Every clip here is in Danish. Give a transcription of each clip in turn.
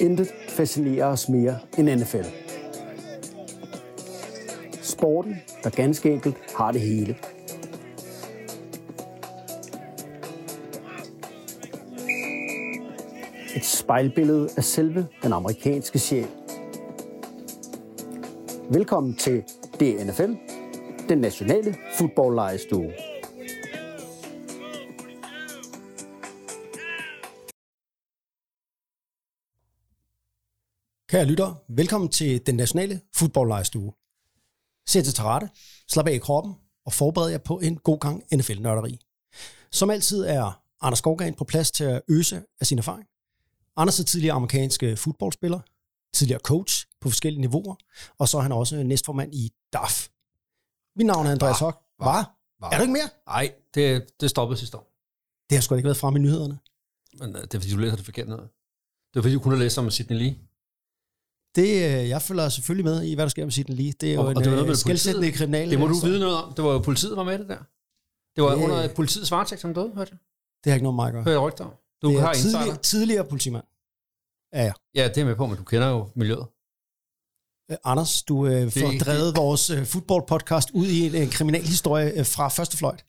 Intet fascinerer os mere end NFL. Sporten, der ganske enkelt har det hele. Et spejlbillede af selve den amerikanske sjæl. Velkommen til DNFL, den nationale fodboldlejestue. Kære lytter, velkommen til den nationale fodboldlejestue. Sæt til rette, slap af i kroppen og forbered jer på en god gang NFL-nørderi. Som altid er Anders Skovgren på plads til at øse af sin erfaring. Anders er tidligere amerikanske fodboldspiller, tidligere coach på forskellige niveauer, og så er han også næstformand i DAF. Mit navn er Andreas Hock. Var? Var. Er du ikke mere? Nej, det, det stoppede sidste år. Det har sgu da ikke været frem i nyhederne. Men øh, det er fordi, du læser det forkert ned. Det er fordi, du kun har læst om Sidney Lee. Det, øh, jeg følger selvfølgelig med i, hvad der sker med Sidney Lee. Det er jo Og- og en det var noget øh, med skældsættende politiet. kriminal. Det må du vide noget om. Det var jo politiet, der var med det der. Det var Det- under politiets varetægt, som døde, hørte jeg. Det har ikke noget med mig at gøre. Hørte jeg rygter om. Du det har er insider. tidligere, tidligere politimand. Ja, ja. Ja, det er med på, men du kender jo miljøet. Øh, Anders, du øh, får drevet vores øh, fodboldpodcast ud i en øh, kriminalhistorie øh, fra første fløjt.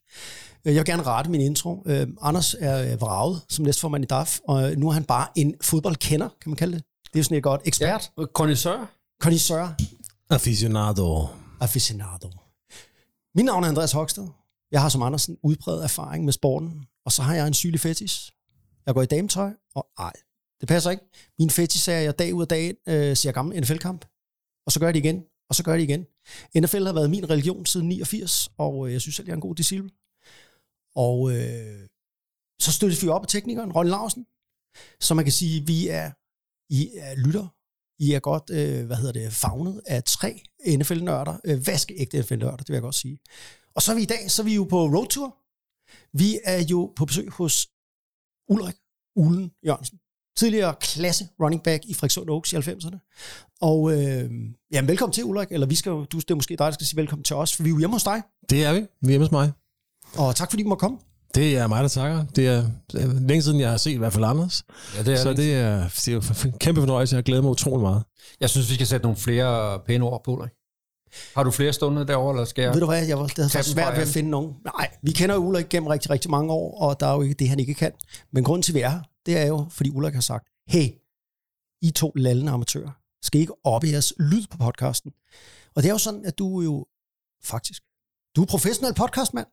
Øh, Jeg vil gerne rette min intro. Øh, Anders er øh, vraget som næstformand i DAF, og øh, nu er han bare en fodboldkender, kan man kalde det. Det er jo sådan et godt ekspert. Ja. Connoisseur. Connoisseur. Aficionado. Aficionado. Mit navn er Andreas Hoksted. Jeg har som Andersen udbredt erfaring med sporten, og så har jeg en sygelig fetis. Jeg går i dametøj, og ej, det passer ikke. Min fetis er, at jeg dag ud af dag øh, ser gammel NFL-kamp, og så gør jeg det igen, og så gør jeg det igen. NFL har været min religion siden 89, og øh, jeg synes selv, jeg er en god disciple. Og øh, så støttes vi op af teknikeren, Ron Larsen, så man kan sige, vi er, I er lytter, I er godt, øh, hvad hedder det, fagnet af tre NFL-nørder, øh, vaskeægte NFL-nørder, det vil jeg godt sige. Og så er vi i dag, så er vi jo på roadtour. Vi er jo på besøg hos Ulrik Ulen Jørgensen, tidligere klasse running back i Frederikssund Oaks i 90'erne. Og øh, jamen, velkommen til Ulrik, eller vi skal du, det er måske dig, der skal sige velkommen til os, for vi er jo hjemme hos dig, Det er vi. Vi er hjemme hos mig. og tak fordi du må komme. Det er mig, der takker. Det er længe siden, jeg har set i hvert fald Anders. Ja, det er Så det. er, det er jo en kæmpe fornøjelse. Jeg glæder mig utrolig meget. Jeg synes, vi skal sætte nogle flere pæne ord på, Ulrik. Har du flere stunder derovre, eller skal jeg? Ved du hvad, jeg var, det havde været svært ved at finde nogen. Nej, vi kender jo Ulrik gennem rigtig, rigtig mange år, og der er jo ikke det, han ikke kan. Men grunden til, at vi er her, det er jo, fordi Ulrik har sagt, hey, I to lallende amatører, skal I ikke op i jeres lyd på podcasten. Og det er jo sådan, at du er jo faktisk, du er professionel podcastmand.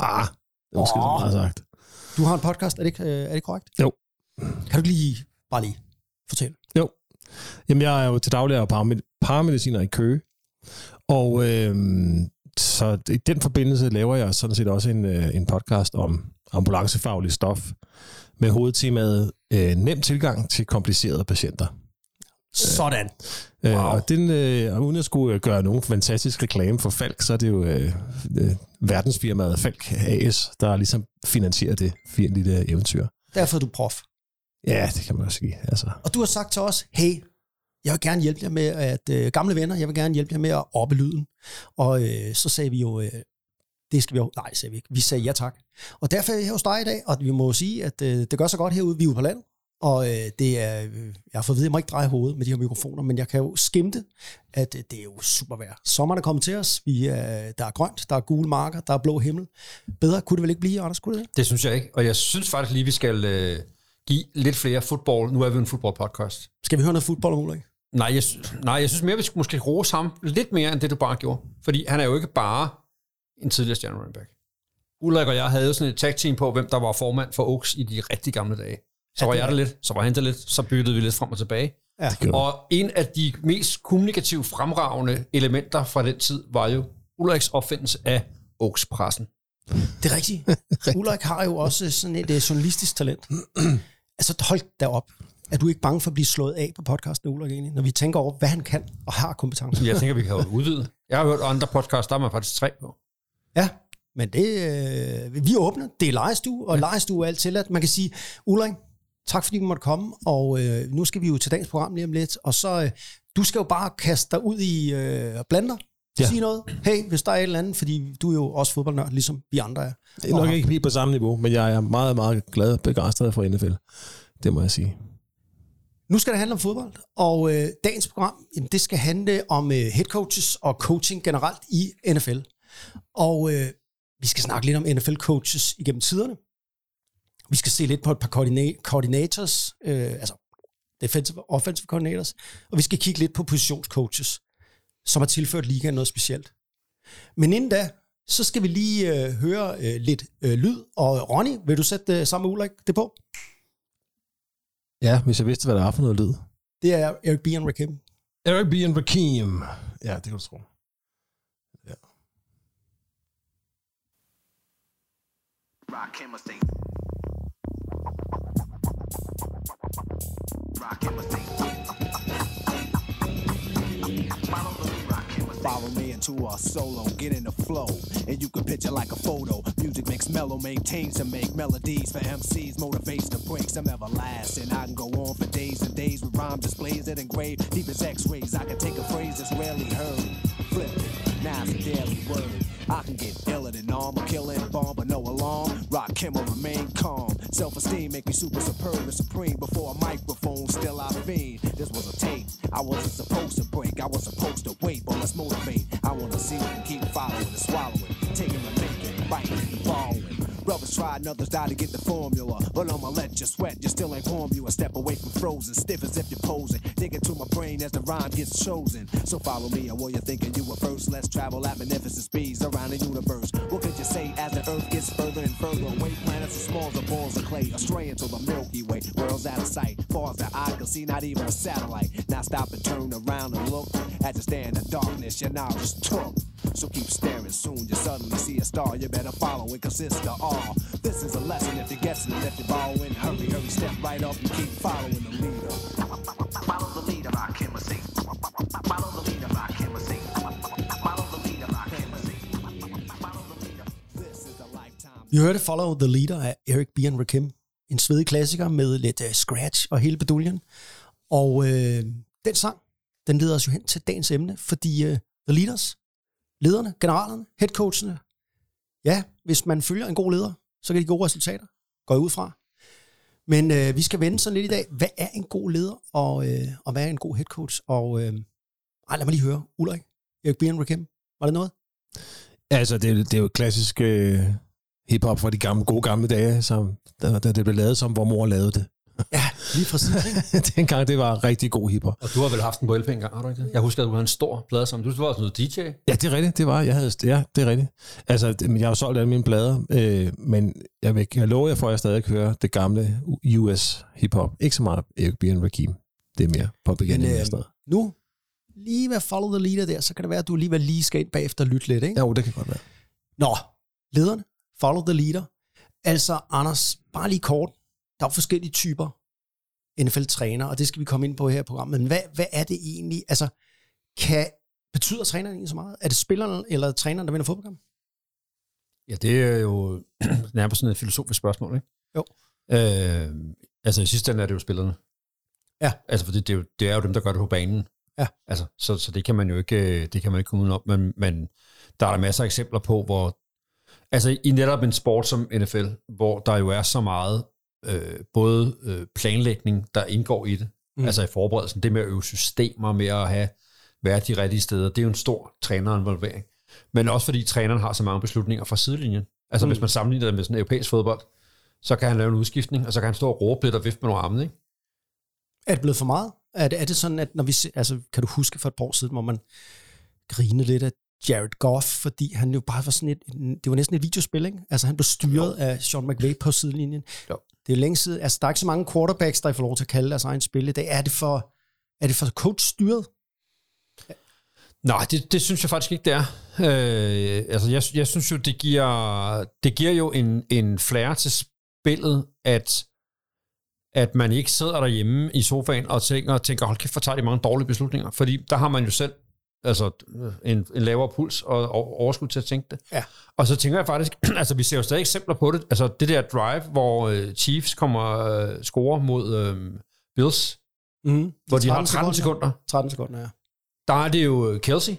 Ah, det måske Åh. så meget sagt. Du har en podcast, er det, øh, er det korrekt? Jo. Kan du lige, bare lige fortælle? Jamen, jeg er jo til daglig og paramed- paramediciner i Køge. Og øhm, så i den forbindelse laver jeg sådan set også en, øh, en podcast om ambulancefaglig stof med hovedtemaet øh, nem tilgang til komplicerede patienter. Sådan. Wow. Wow. Øh, og, den, øh, uden at skulle øh, gøre nogen fantastisk reklame for Falk, så er det jo øh, øh, verdensfirmaet Falk AS, der ligesom finansierer det lille eventyr. Derfor er du prof. Ja, det kan man også sige. Altså, Og du har sagt til os, hey, jeg vil gerne hjælpe jer med, at øh, gamle venner, jeg vil gerne hjælpe jer med at oppe lyden. Og øh, så sagde vi jo, øh, det skal vi jo, nej, sagde vi ikke. Vi sagde ja tak. Og derfor er jeg her hos dig i dag, og vi må sige, at øh, det gør så godt herude, vi er ude på landet. Og øh, det er, øh, jeg har fået at vide, at jeg må ikke dreje hovedet med de her mikrofoner, men jeg kan jo skimte, at øh, det er jo super vejr. Sommeren er kommet til os, vi er, der er grønt, der er gule marker, der er blå himmel. Bedre kunne det vel ikke blive, Anders, kunne det det? Synes jeg ikke. Og jeg synes faktisk lige, vi skal øh, give lidt flere fodbold. Nu er vi en fodboldpodcast. Skal vi høre noget fodbold om Ulrik? Nej, jeg, nej, jeg synes mere, vi skulle måske rose ham lidt mere, end det du bare gjorde. Fordi han er jo ikke bare en tidligere stjerne running back. Ulrik og jeg havde jo sådan et tag team på, hvem der var formand for Oaks i de rigtig gamle dage. Så Ja, var jeg er der lidt, så var han der lidt, så byttede vi lidt frem og tilbage. Ja. Og en af de mest kommunikativt fremragende elementer fra den tid var jo Ulriks opfindelse af Oaks-pressen. Det er rigtigt. Ulrik har jo også sådan et uh, journalistisk talent. altså hold da op. Er du ikke bange for at blive slået af på podcasten, Ulrik, egentlig, når vi tænker over, hvad han kan og har kompetence? Jeg tænker, vi kan jo udvide. Jeg har hørt andre podcasts, der er man faktisk tre på. Ja, men det, øh, vi er åbne. Det er lejestue, og lejestue er alt tilladt. Man kan sige, Ulrik, tak fordi du måtte komme, og øh, nu skal vi jo til dagens program lige om lidt, og så, øh, du skal jo bare kaste dig ud i øh, blander. Ja. Sige noget. Hey, hvis der er et eller andet, fordi du er jo også fodboldnørd, ligesom vi andre er. det er nok ikke helt på samme niveau, men jeg er meget, meget glad og begejstret for NFL. Det må jeg sige. Nu skal det handle om fodbold, og øh, dagens program, jamen, det skal handle om øh, head coaches og coaching generelt i NFL. Og øh, vi skal snakke lidt om NFL-coaches igennem tiderne. Vi skal se lidt på et par coordina- coordinators, øh, altså defensive offensive coordinators, og vi skal kigge lidt på positionscoaches, som har tilført ligaen noget specielt. Men inden da, så skal vi lige øh, høre øh, lidt øh, lyd, og Ronny, vil du sætte øh, sammen med Ulrik det på? Ja, hvis jeg vidste, hvad der er for noget lyd. Det er Eric B. and Rakim. Eric B. and Rakim. Ja, det kan du tro. Ja. Rock Follow me into a solo, get in the flow, and you can picture like a photo. Music makes mellow, maintains to make melodies for MCs, motivates to break some everlasting. I can go on for days and days with rhyme displays that engrave deep as X-rays. I can take a phrase that's rarely heard, flip it, now it's a daily word. I can get iller than armor, killing bomb, but no alarm. Rock him or remain calm. Self-esteem make me super superb and supreme. Before a microphone, still I fiend. This was a tape. I wasn't supposed to break. I was supposed to wait, but let's motivate. I wanna see and keep following and swallowing, taking and making, biting and borrowing. Brothers tried others died to get the formula. But I'ma let you sweat, you still ain't warm. You a step away from frozen, stiff as if you're posing. Digging to my brain as the rhyme gets chosen. So follow me, and while you're thinking you were first, let's travel at magnificent speeds around the universe. What could you say as the earth gets further and further away? Planets as small as balls of clay, astray into the Milky Way. Worlds out of sight, far as the eye can see, not even a satellite. Now stop and turn around and look. As you stand in the darkness, your knowledge took. So keep staring, soon you suddenly see a star. You better follow it, consist of all. This is a lesson if you get it, if you're borrowing. Hurry, hurry, step right up and keep following the leader. Follow the leader, a state. Follow the leader, a lifetime. Vi hørte Follow the Leader af Eric B. and Rakim. En svedig klassiker med lidt uh, scratch og hele beduljen. Og øh, den sang, den leder os jo hen til dagens emne, fordi uh, the leaders, lederne, generalerne, headcoachene, ja, hvis man følger en god leder, så kan de gode resultater, går jeg ud fra. Men øh, vi skal vende sådan lidt i dag, hvad er en god leder, og, øh, og hvad er en god headcoach? Og øh, ej, lad mig lige høre, Ulrik, Erik Bjørn and Rakim, var det noget? Altså, det, det er jo klassisk øh, hiphop fra de gamle, gode gamle dage, som, da, da det blev lavet som, hvor mor lavede det. Ja, lige præcis. Dengang, det var rigtig god hiphop. Og du har vel haft en på LP engang, har du ikke det? Jeg husker, at du havde en stor plade sammen. Du var også noget DJ. Ja, det er rigtigt, det var, jeg havde, ja, det er rigtigt. Altså, jeg har jo solgt alle mine plader, øh, men jeg vil jeg lover jer for, at jeg stadig hører det gamle US hiphop. Ikke så meget Eric B. and Rakim. Det er mere Men Enemy øh, nu, lige at follow the leader der, så kan det være, at du alligevel lige skal ind bagefter og lytte lidt, ikke? Jo, det kan godt være. Nå, lederne, follow the leader. Altså, Anders, bare lige kort. Der er forskellige typer NFL-træner, og det skal vi komme ind på her i programmet. Men hvad, hvad er det egentlig? Altså, kan, betyder træneren egentlig så meget? Er det spilleren eller træneren, der vinder fodboldkampen? Ja, det er jo nærmest sådan et filosofisk spørgsmål, ikke? Jo. Øh, altså i sidste ende er det jo spillerne. Ja. Altså, for det, det, er jo, det er jo dem, der gør det på banen. Ja. Altså, så, så det kan man jo ikke, det kan man ikke komme udenom. Men, men der er der masser af eksempler på, hvor, altså i netop en sport som NFL, hvor der jo er så meget, øh, både øh, planlægning, der indgår i det, Mm. altså i forberedelsen, det med at øve systemer, med at have, være de rigtige steder, det er jo en stor trænerinvolvering. Men også fordi træneren har så mange beslutninger fra sidelinjen. Altså mm. hvis man sammenligner det med sådan europæisk fodbold, så kan han lave en udskiftning, og så kan han stå og råbe lidt og vifte med nogle arme, ikke? Er det blevet for meget? Er det, er det sådan, at når vi, altså, kan du huske for et par år siden, hvor man grinede lidt af Jared Goff, fordi han jo bare var sådan et, det var næsten et videospil, ikke? Altså han blev styret af Sean McVay på sidelinjen. Jo. Det er længe siden, altså der er ikke så mange quarterbacks, der får lov til at kalde deres egen spil i dag. Er det for, er det for coach-styret? Nej, det, det synes jeg faktisk ikke, det er. Øh, altså, jeg, jeg synes jo, det giver, det giver jo en, en flair til spillet, at, at man ikke sidder derhjemme i sofaen og tænker, og tænker hold kæft, hvor tager de mange dårlige beslutninger. Fordi der har man jo selv altså, en, en lavere puls og, overskud til at tænke det. Ja. Og så tænker jeg faktisk, altså vi ser jo stadig eksempler på det. Altså det der drive, hvor øh, Chiefs kommer øh, score mod øh, Bills, Mm. hvor de har 13 sekunder 13 sekunder, ja. der er det jo øh, Kelsey.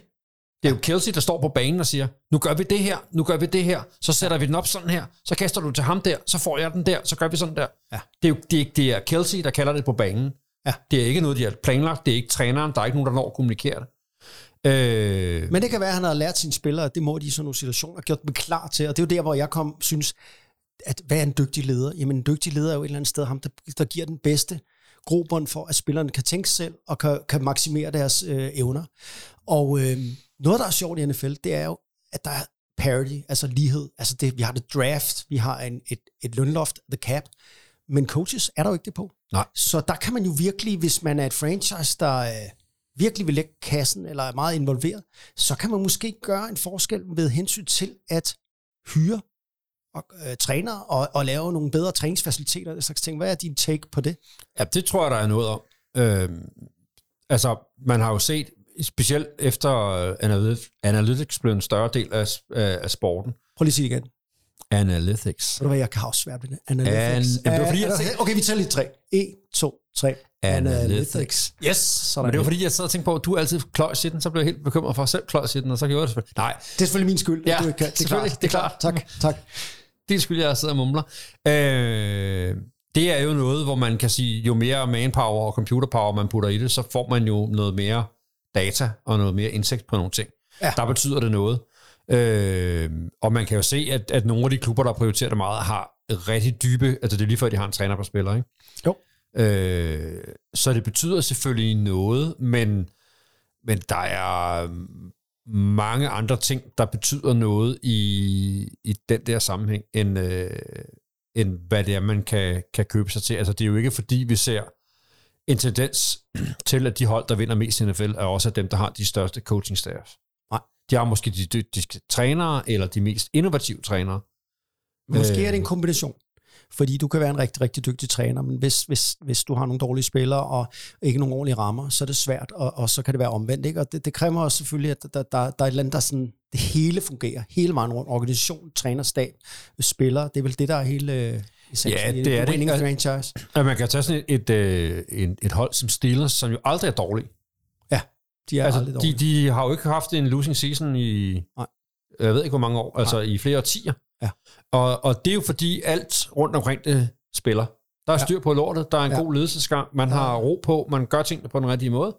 Det er jo Kelsey, der står på banen og siger, nu gør vi det her, nu gør vi det her, så sætter vi den op sådan her, så kaster du til ham der, så får jeg den der, så gør vi sådan der. Ja. Det er jo det, er- det er Kelsey, der kalder det på banen. Ja. Det er ikke noget, de har planlagt. Det er ikke træneren. Der er ikke nogen, der når at kommunikere det. Øh, Men det kan være, at han har lært sine spillere, at det må de i sådan nogle situationer, gjort dem klar til. Og det er jo der, hvor jeg kom, synes, at hvad er en dygtig leder? Jamen en dygtig leder er jo et eller andet sted ham, der, der giver den bedste grobund for, at spillerne kan tænke selv og kan, kan maksimere deres øh, evner. Og øh, noget, der er sjovt i NFL, det er jo, at der er parity, altså lighed. Altså det, vi har det draft, vi har en, et, et lønloft, the cap, men coaches er der jo ikke det på. Nej. Så der kan man jo virkelig, hvis man er et franchise, der øh, virkelig vil lægge kassen, eller er meget involveret, så kan man måske gøre en forskel ved hensyn til at hyre og, øh, træner og, og lave nogle bedre træningsfaciliteter og den slags ting. Hvad er din take på det? Ja, det tror jeg, der er noget om. Øh, altså, man har jo set, specielt efter øh, analytics, analytics blev en større del af, af, af sporten. Prøv lige at sige det igen. Analytics. Ved du hvad, jeg kan også svært ved det. Analytics. An- Jamen, det var fordi, jeg okay, vi tager lige tre. 1, 2, 3. Analytics. Yes, sådan Men det var er fordi, jeg sad og tænkte på, at du altid kløjs i den, så blev jeg helt bekymret for at selv kløjs i den, og så gjorde jeg det selvfølgelig. Nej, det er selvfølgelig min skyld. Ja, du ikke kan. Det er selvfølgelig, klart. det er klart. Tak, tak. det er skyld, jeg sidder og mumler. Øh, det er jo noget, hvor man kan sige, jo mere manpower og computerpower man putter i det, så får man jo noget mere data og noget mere indsigt på nogle ting. Ja. Der betyder det noget. Øh, og man kan jo se, at, at nogle af de klubber, der prioriterer det meget, har rigtig dybe, altså det er lige før, de har en træner på spiller, ikke? Jo. Øh, så det betyder selvfølgelig noget, men, men der er mange andre ting, der betyder noget i, i den der sammenhæng, end, øh, end hvad det er, man kan, kan købe sig til. Altså det er jo ikke fordi, vi ser en tendens til, at de hold, der vinder mest i NFL, er også dem, der har de største coaching staffs. Nej. De har måske de dygtigste trænere, eller de mest innovative trænere. Måske Øh. er det en kombination. Fordi du kan være en rigtig, rigtig dygtig træner, men hvis, hvis, hvis du har nogle dårlige spillere og ikke nogle ordentlige rammer, så er det svært, og, og så kan det være omvendt. Ikke? Og det, det kræver også selvfølgelig, at der, der, der er et eller andet, der sådan, det hele fungerer, hele vejen rundt. Organisation, træner, stab, spillere, det er vel det, der er hele øh, Ja, i det er det. Altså- franchise. At man kan tage sådan et, et, øh, et, et hold som Steelers, som jo aldrig er dårligt. Ja, de er altså, aldrig de, dårlige. de har jo ikke haft en losing season i, Nej. jeg ved ikke hvor mange år, altså i flere årtier. Ja. Og, og det er jo fordi alt rundt omkring det spiller. Der er Ja. styr på lortet, der er en Ja. god ledelsesgang, man har ro på, man gør tingene på den rigtige måde.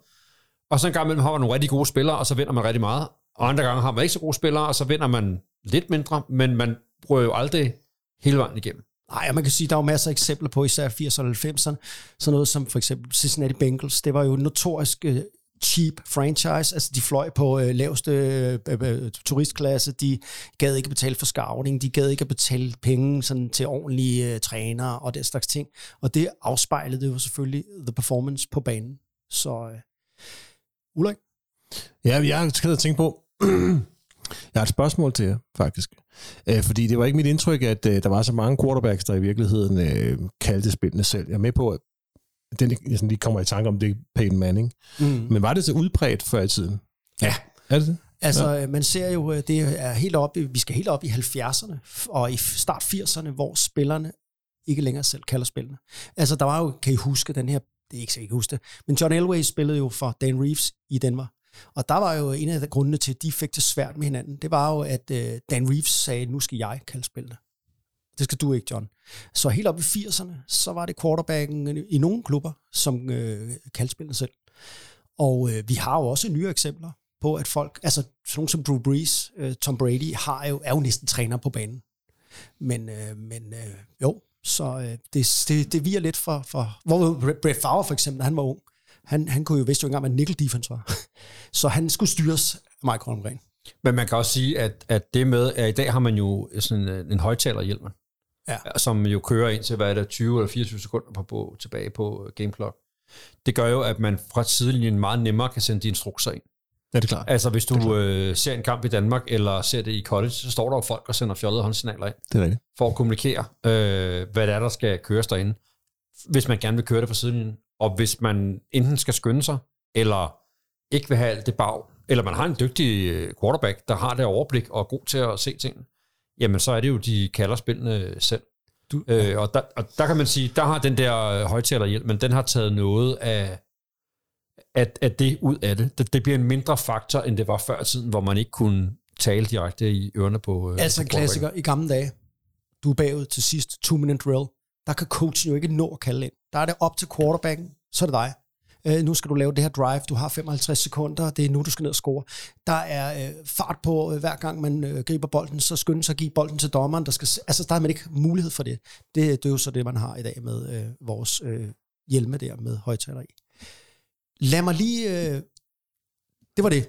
Og så en gang imellem har man nogle rigtig gode spillere, og så vinder man rigtig meget. Og andre gange har man ikke så gode spillere, og så vinder man lidt mindre, men man bruger jo aldrig hele vejen igennem. Nej, og man kan sige, der er jo masser af eksempler på, især 80'erne og 90'erne, sådan noget som for eksempel Cincinnati Bengals, det var jo notorisk øh, cheap franchise, altså de fløj på øh, laveste øh, øh, øh turistklasse, de gad ikke betale for scouting, de gad ikke at betale penge sådan, til ordentlige øh, trænere og den slags ting, og det afspejlede jo selvfølgelig the performance på banen. Så øh, Ulrik? Ja, jeg skal tænke på, jeg har et spørgsmål til jer, faktisk. Øh, fordi det var ikke mit indtryk, at øh, der var så mange quarterbacks, der i virkeligheden øh, kaldte spillene selv. Jeg er med på, at den, jeg sådan lige kommer i tanke om, det er Peyton Manning. Mm. Men var det så udbredt før i tiden? Ja. Er det det? Altså, ja. man ser jo, øh, det er helt op, vi skal helt op i 70'erne og i start 80'erne, hvor spillerne ikke længere selv kalder spillene. Altså, der var jo, kan I huske den her, det er ikke kan huske det, men John Elway spillede jo for Dan Reeves i Denver. Og der var jo en af de grundene til, at de fik det svært med hinanden. Det var jo, at øh, Dan Reeves sagde, nu skal jeg kalde spillene. Det skal du ikke, John. Så helt op i 80'erne, så var det quarterbacken øh, i nogle klubber, som øh, kaldte spillet selv. Og øh, vi har jo også nye eksempler på, at folk, altså sådan nogle som Drew Brees, øh, Tom Brady, har jo, er jo næsten træner på banen. Men, øh, men øh, jo, så øh, det, det, det virer lidt for, for hvor Brett- Favre for eksempel, han var ung, han, han kunne jo vidste jo ikke engang, hvad nickel defense var. så han skulle styres af Mike Holmgren. Men man kan også sige, at, at det med, at i dag har man jo sådan en, en højtalerhjelm, Ja. som jo kører ind til, hvad er det, 20 eller 24 sekunder på, på, tilbage på øh, game clock. Det gør jo, at man fra sidelinjen meget nemmere kan sende de instrukser ind. Ja, det er klart. Altså hvis du øh, ser en kamp i Danmark, eller ser det i college, så står der jo folk og sender fjollede håndsignaler ind, Det er rigtigt. for at kommunikere, øh, hvad det er, der skal køres derinde, hvis man gerne vil køre det fra sidelinjen. Og hvis man enten skal skynde sig, eller ikke vil have alt det bag, eller man har en dygtig øh, quarterback, der har det overblik og er god til at se tingene, jamen så er det jo, de kalder spillene selv. Du, Øh, og, der, og der kan man sige, der har den der øh, højtalerhjelm, men den har taget noget af, at, at det ud af det. det. Det bliver en mindre faktor, end det var før i tiden, hvor man ikke kunne tale direkte i ørerne på øh, altså en på quarterbacken. klassiker i gamle dage. Du er bagud til sidst, two minute drill. Der kan coachen jo ikke nå at kalde ind. Der er det op til quarterbacken så er det dig. Øh, nu skal du lave det her drive, du har 55 sekunder, det er nu, du skal ned og score. Der er øh, fart på, øh, hver gang man øh, griber bolden, så skynd sig at give bolden til dommeren. Der skal, altså, der har man ikke mulighed for det. det. Det er jo så det, man har i dag med øh, vores øh, hjelme der med højtaler i. Lad mig lige... Øh, det var det.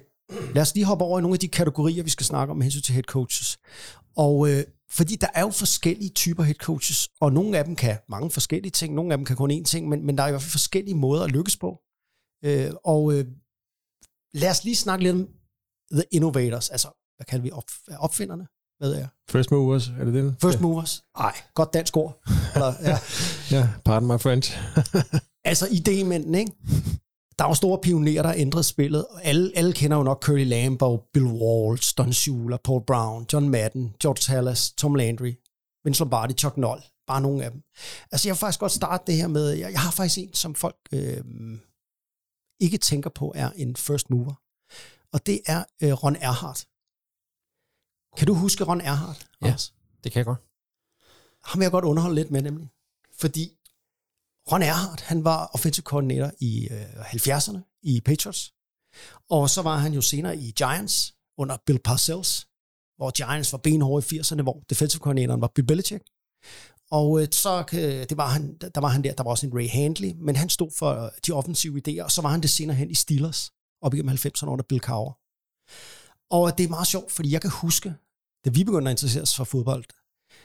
Lad os lige hoppe over i nogle af de kategorier, vi skal snakke om med hensyn til head coaches. Og øh, fordi der er jo forskellige typer head coaches, og nogle af dem kan mange forskellige ting, nogle af dem kan kun én ting, men, men der er i hvert fald forskellige måder at lykkes på. Øh, og øh, lad os lige snakke lidt om the innovators, altså hvad kalder vi op, opfinderne? Hvad er First movers, er det det? First movers? Nej, godt dansk ord. Eller, ja. Ja, pardon my French. Altså idémændene, ikke? Der er jo store pionerer, der har ændret spillet. Alle, alle kender jo nok Curly Lambeau, Bill Walsh, Don Shula, Paul Brown, John Madden, George Halas, Tom Landry, Vince Lombardi, Chuck Noll. Bare nogle af dem. Altså jeg vil faktisk godt starte det her med, jeg, jeg har faktisk en, som folk øh, ikke tænker på, er en first mover. Og det er øh, Ron Erhardt. Kan du huske Ron Erhardt? Ja. Anders? Det kan jeg godt. ham vil jeg godt underholde lidt med, nemlig. Fordi Ron Erhardt, han var offensive coordinator i øh, 70'erne i Patriots. Og så var han jo senere i Giants under Bill Parcells, hvor Giants var benhårde i 80'erne, hvor defensive coordinatoren var Bill Belichick. Og øh, så øh, det var han, der var han der, der var også en Ray Handley, men han stod for øh, de offensive idéer, og så var han det senere hen i Steelers, op igennem 90'erne under Bill Cowher. Og det er meget sjovt, fordi jeg kan huske, da vi begyndte at interessere os for fodbold,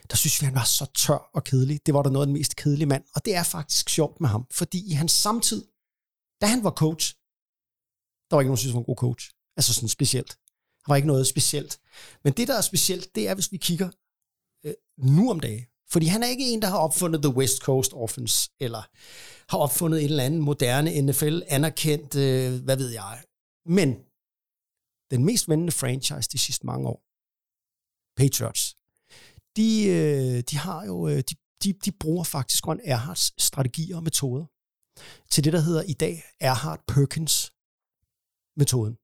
der synes vi, han var så tør og kedelig. Det var der noget af den mest kedelige mand. Og det er faktisk sjovt med ham, fordi i hans samtid, da han var coach, der var ikke nogen, der synes, han var en god coach. Altså sådan specielt. Der var ikke noget specielt. Men det, der er specielt, det er, hvis vi kigger øh, nu om dagen. Fordi han er ikke en, der har opfundet The West Coast Offense, eller har opfundet en eller anden moderne NFL, anerkendt, øh, hvad ved jeg. Men den mest vendende franchise de sidste mange år, Patriots, de, øh, de har jo, øh, de, de, de bruger faktisk Ron Erhards strategier og metoder til det, der hedder i dag Erhard-Perkins-metoden.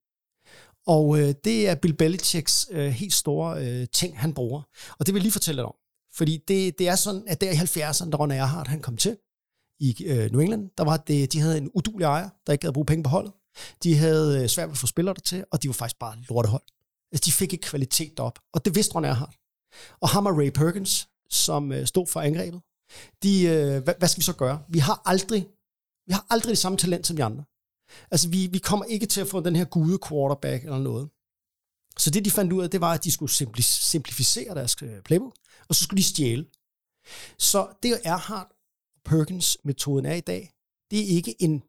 Og øh, det er Bill Belichicks øh, helt store øh, ting, han bruger. Og det vil jeg lige fortælle dig om. Fordi det, det er sådan, at der i 70'erne, da Ron Erhardt han kom til i øh, New England, der var det, de havde en udulig ejer, der ikke havde brugt penge på holdet. De havde øh, svært ved at få spillere der til, og de var faktisk bare lortehold. Altså, de fik ikke kvalitet op, og det vidste Ron Erhardt. Og ham og Ray Perkins, som øh, stod for angrebet, de, øh, hvad, hvad skal vi så gøre? Vi har aldrig, vi har aldrig det samme talent som de andre. Altså, vi, vi kommer ikke til at få den her gude quarterback eller noget. Så det, de fandt ud af, det var, at de skulle simpli- simplificere deres øh, playbook, og så skulle de stjæle. Så det Erhard Perkins-metoden er i dag, det er ikke en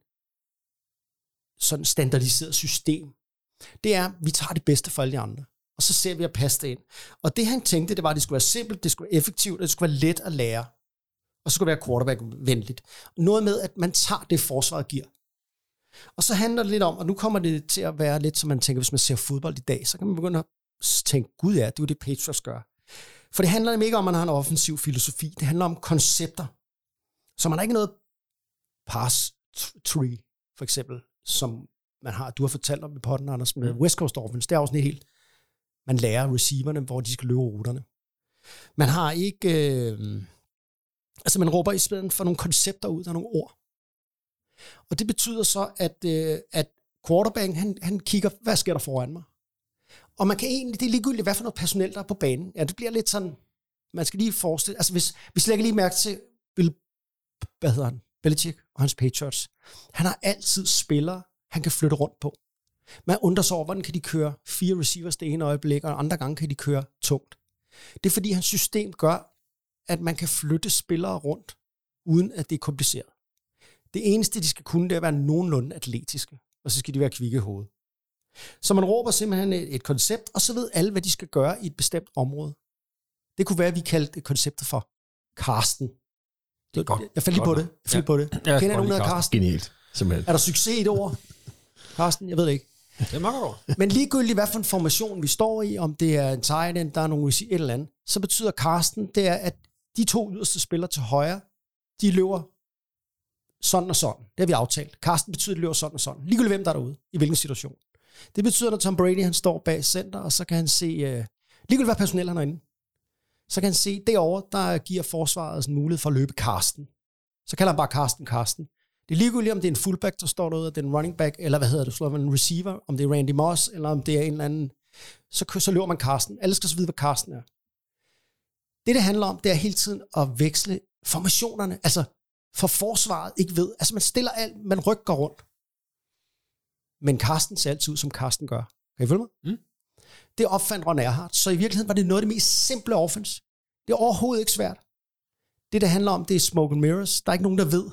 sådan standardiseret system. Det er, vi tager det bedste fra alle de andre, og så ser vi at passe det ind. Og det han tænkte, det var, at det skulle være simpelt, det skulle være effektivt, og det skulle være let at lære. Og så skulle det være quarterback-venligt. Noget med, at man tager det, forsvaret giver. Og så handler det lidt om, og nu kommer det til at være lidt, som man tænker, hvis man ser fodbold i dag, så kan man begynde at tænke, gud ja, det er jo det, Patriots gør. For det handler nemlig ikke om, at man har en offensiv filosofi. Det handler om koncepter. Så man har ikke noget pass tree, for eksempel, som man har, du har fortalt om i potten, Anders, med West Coast Offense. Det er også helt, man lærer receiverne, hvor de skal løbe ruterne. Man har ikke, øh, altså man råber i stedet for nogle koncepter ud, der nogle ord. Og det betyder så, at, øh, at quarterbacken, han, han kigger, hvad sker der foran mig? Og man kan egentlig, det er ligegyldigt, hvad for noget personel, der er på banen. Ja, det bliver lidt sådan, man skal lige forestille, altså hvis, hvis lægger lige mærke til Bill, hvad hedder han, Belichick og hans Patriots. Han har altid spillere, han kan flytte rundt på. Man undrer sig over, hvordan kan de køre fire receivers det ene øjeblik, og andre gange kan de køre tungt. Det er fordi, hans system gør, at man kan flytte spillere rundt, uden at det er kompliceret. Det eneste, de skal kunne, det er at være nogenlunde atletiske, og så skal de være kvikke i hovedet. Så man råber simpelthen et, et koncept, og så ved alle, hvad de skal gøre i et bestemt område. Det kunne være, at vi kaldte konceptet for Karsten. Det er godt. Jeg faldt lige på det. Jeg faldt Ja. på det. Jeg Kender nogen, hedder Karsten? Genialt, simpelthen. Er der succes i et ord? Karsten, jeg ved det ikke. Det er meget godt. Men ligegyldigt, hvad for en formation vi står i, om det er en tight end, der er nogle receiver, et eller andet, så betyder Karsten, det er, at de to yderste spillere til højre, de løber sådan og sådan. Det har vi aftalt. Karsten betyder, at de løber sådan og sådan. Ligegyldigt hvem der er derude, i hvilken situation. Det betyder, at Tom Brady han står bag center, og så kan han se, uh, ligegyldigt hvad personel han er inde, så kan han se, derovre, der giver forsvaret en mulighed for at løbe Karsten. Så kalder han bare Karsten Karsten. Det er ligegyldigt, om det er en fullback, der står derude, og det er en running back, eller hvad hedder det, slår man en receiver, om det er Randy Moss, eller om det er en eller anden, så, så løber man Carsten. Alle skal så vide, hvad Carsten er. Det, det handler om, det er hele tiden at veksle formationerne, altså for forsvaret ikke ved. Altså man stiller alt, man rykker rundt. Men Carsten ser altid ud, som Carsten gør. Kan I følge mig? Mm. Det opfandt Ron Erhardt. Så i virkeligheden var det noget af det mest simple offense. Det er overhovedet ikke svært. Det, det handler om, det er smoke and mirrors. Der er ikke nogen, der ved,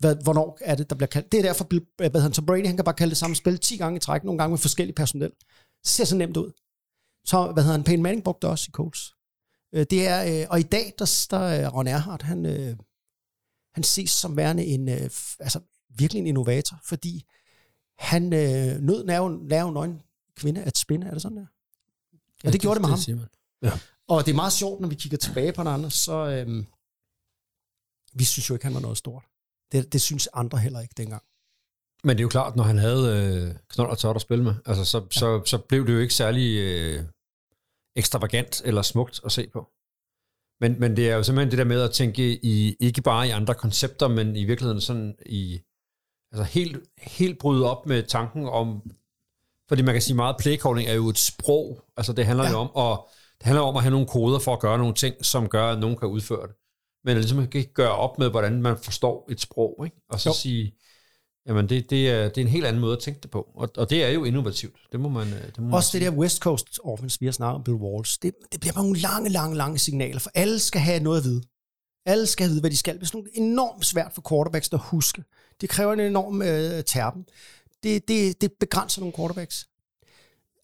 hvad, hvornår er det, der bliver kaldt. Det er derfor, hvad han, Tom Brady, han kan bare kalde det samme spil 10 gange i træk, nogle gange med forskellige personel. Det ser så nemt ud. Så, hvad hedder han, Peyton Manning brugte det også i Colts. Øh, Det er, øh, og i dag, der, der er Ron Erhardt, han, øh, han ses som værende en, øh, altså virkelig en innovator, fordi han øh, nød nerven, nerven nøgen kvinde at spinde, er det sådan der? Ja, det gjorde det med ham. siger man. Og det er meget sjovt, når vi kigger tilbage på den andre, så øhm, vi synes jo ikke, han var noget stort. Det, det synes andre heller ikke dengang. Men det er jo klart, når han havde øh, knold og tørt at spille med, altså, så, så, så blev det jo ikke særlig øh, ekstravagant eller smukt at se på. Men, men det er jo simpelthen det der med at tænke i, ikke bare i andre koncepter, men i virkeligheden sådan i, altså helt, helt bryde op med tanken om, fordi man kan sige meget, playcalling er jo et sprog, altså det handler ja. Ja. jo om at, det handler om at have nogle koder for at gøre nogle ting, som gør, at nogen kan udføre det. Men ligesom ikke gøre op med, hvordan man forstår et sprog, ikke? og så jo. Sige, jamen det, det, er, det er en helt anden måde at tænke det på, og, og det er jo innovativt, det må man, øh, det må man Også det sige. der West Coast offense, vi har snakket om Bill Walsh, det, det bliver bare nogle lange, lange, lange signaler, for alle skal have noget at vide. Alle skal vide, hvad de skal. Det er sådan enormt svært for quarterbacks at huske. Det kræver en enorm øh, terpen. Det, det, det begrænser nogle quarterbacks.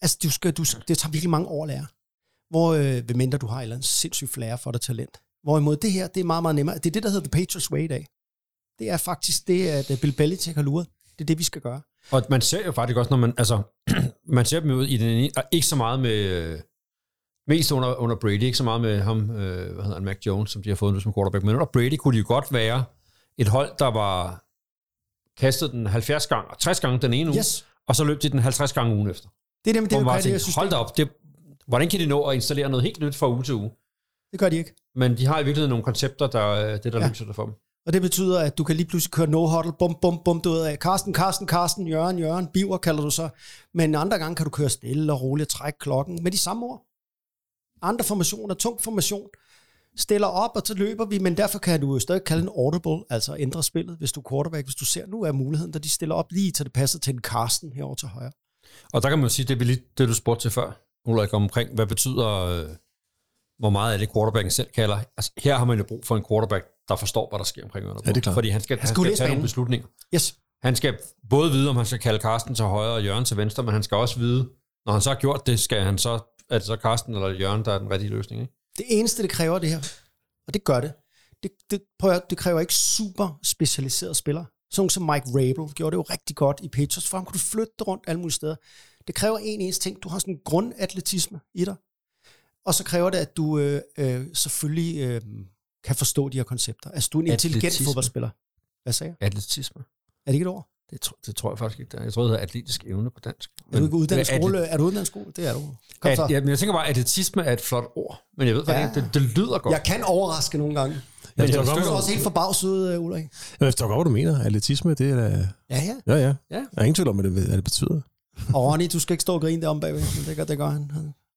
Altså, du skal, du, det tager virkelig mange år at lære. Hvor, øh, ved mindre du har et eller andet sindssygt flair for det talent. Hvorimod det her, det er meget, meget nemmere. Det er det, der hedder The Patriots Way i dag. Det er faktisk det, at øh, Bill Belichick har luret. Det er det, vi skal gøre. Og man ser jo faktisk også, når man, altså, man ser dem ud i den ene, og ikke så meget med, øh, mest under, under Brady, ikke så meget med ham, øh, hvad hedder han, Mac Jones, som de har fået nu som quarterback, men under Brady kunne de jo godt være et hold, der var kastet den 70 gange og 60 gange den ene uge, Yes. og så løb de den 50 gange ugen efter. Det er det, man det, det, tænkte, system. hold da op, det, hvordan kan de nå at installere noget helt nyt fra uge til uge? Det gør de ikke. Men de har i virkeligheden nogle koncepter, der er det, der ja. Løser det for dem. Og det betyder, at du kan lige pludselig køre no-huddle, bum, bum, bum, du ved af. Karsten, Karsten, Karsten, Jørgen, Jørgen, Biver kalder du så. Men andre gange kan du køre stille og roligt og trække klokken med de samme ord. Andre formationer, tung formation, stiller op, og så løber vi, men derfor kan du jo stadig kalde en audible, altså ændre spillet, hvis du er quarterback. Hvis du ser, nu er muligheden, da de stiller op lige til det passer til en Karsten herover til højre. Og der kan man jo sige, det er lige det, du spurgte til før, Ulrik, omkring, hvad betyder, øh, hvor meget af det quarterbacken selv kalder. Altså, her har man jo brug for en quarterback, der forstår, hvad der sker omkring ørerne. Ja, det er klart. Fordi han skal, han skal skal, læse tage nogle beslutninger. Yes. Han skal både vide, om han skal kalde Karsten til højre og Jørgen til venstre, men han skal også vide, når han så har gjort det, skal han så, er det så Karsten eller Jørgen, der er den rigtige løsning. Ikke? Det eneste, det kræver det her, og det gør det, det, det, prøv at, det kræver ikke super specialiserede spillere. Sådan som Mike Rabel gjorde det jo rigtig godt i Patriots, for ham kunne du flytte rundt alle mulige steder. Det kræver en eneste ting. Du har sådan en grundatletisme i dig. Og så kræver det, at du øh, øh, selvfølgelig øh, kan forstå de her koncepter. Altså, du er en intelligent Atletisme. fodboldspiller. Hvad sagde jeg? Atletisme. Er det ikke et ord? Det, tro, det tror jeg faktisk ikke, der er. Jeg tror, det hedder atletisk evne på dansk. Er du ikke uddannet Men skole? Er du uddannet skole? Det er du. Kom så. At, ja, men jeg tænker bare, at atletisme er et flot ord. Men jeg ved faktisk Ja. ikke, det, det lyder godt. Jeg kan overraske nogle gange. Jeg jeg er godt, også helt forbavset ud, øh, Ulrik. jeg forstår godt, hvad du mener. Atletisme, det er da... Ja, ja. Ja, ja. Ja. Jeg er ingen tvivl om, hvad det, hvad det betyder. Og Ronny, du skal ikke stå og grine derom bagved, men det gør, det gør han.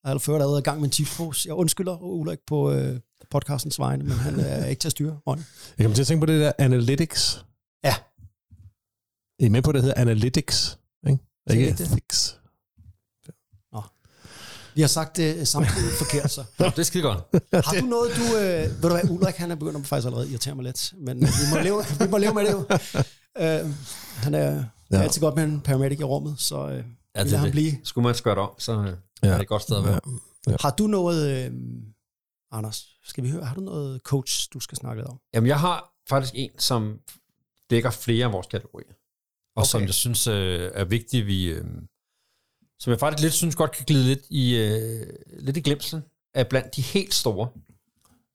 Han har ført allerede i gang med en tipspose. Jeg undskylder Ulrik på øh, podcastens vegne, men han er ikke til at styre, Ronny. Jeg kommer til at tænke på det der analytics. Ja. I er med på, det hedder analytics, ikke? er Ikke det. ethics. Vi har sagt det samtidig forkert, så. Nå, det er skide godt. Har du noget, du... Øh, ved du hvad, Ulrik, han er begyndt at faktisk allerede irritere mig lidt, men vi må leve, vi må leve med det jo. Øh, han er, ja. Ja. altid godt med en paramedic i rummet, så øh, Ja, ja, det er han det. blive. Skulle man skøre det om, så øh, Ja. er det et godt sted at være. Ja. Har du noget... Øh, Anders, skal vi høre, har du noget coach, du skal snakke lidt om? Jamen, jeg har faktisk en, som dækker flere af vores kategorier. Og okay. som jeg synes øh, er vigtigt, vi... Øh, som jeg faktisk lidt synes godt kan glide lidt i, øh, lidt i glemselen, er blandt de helt store.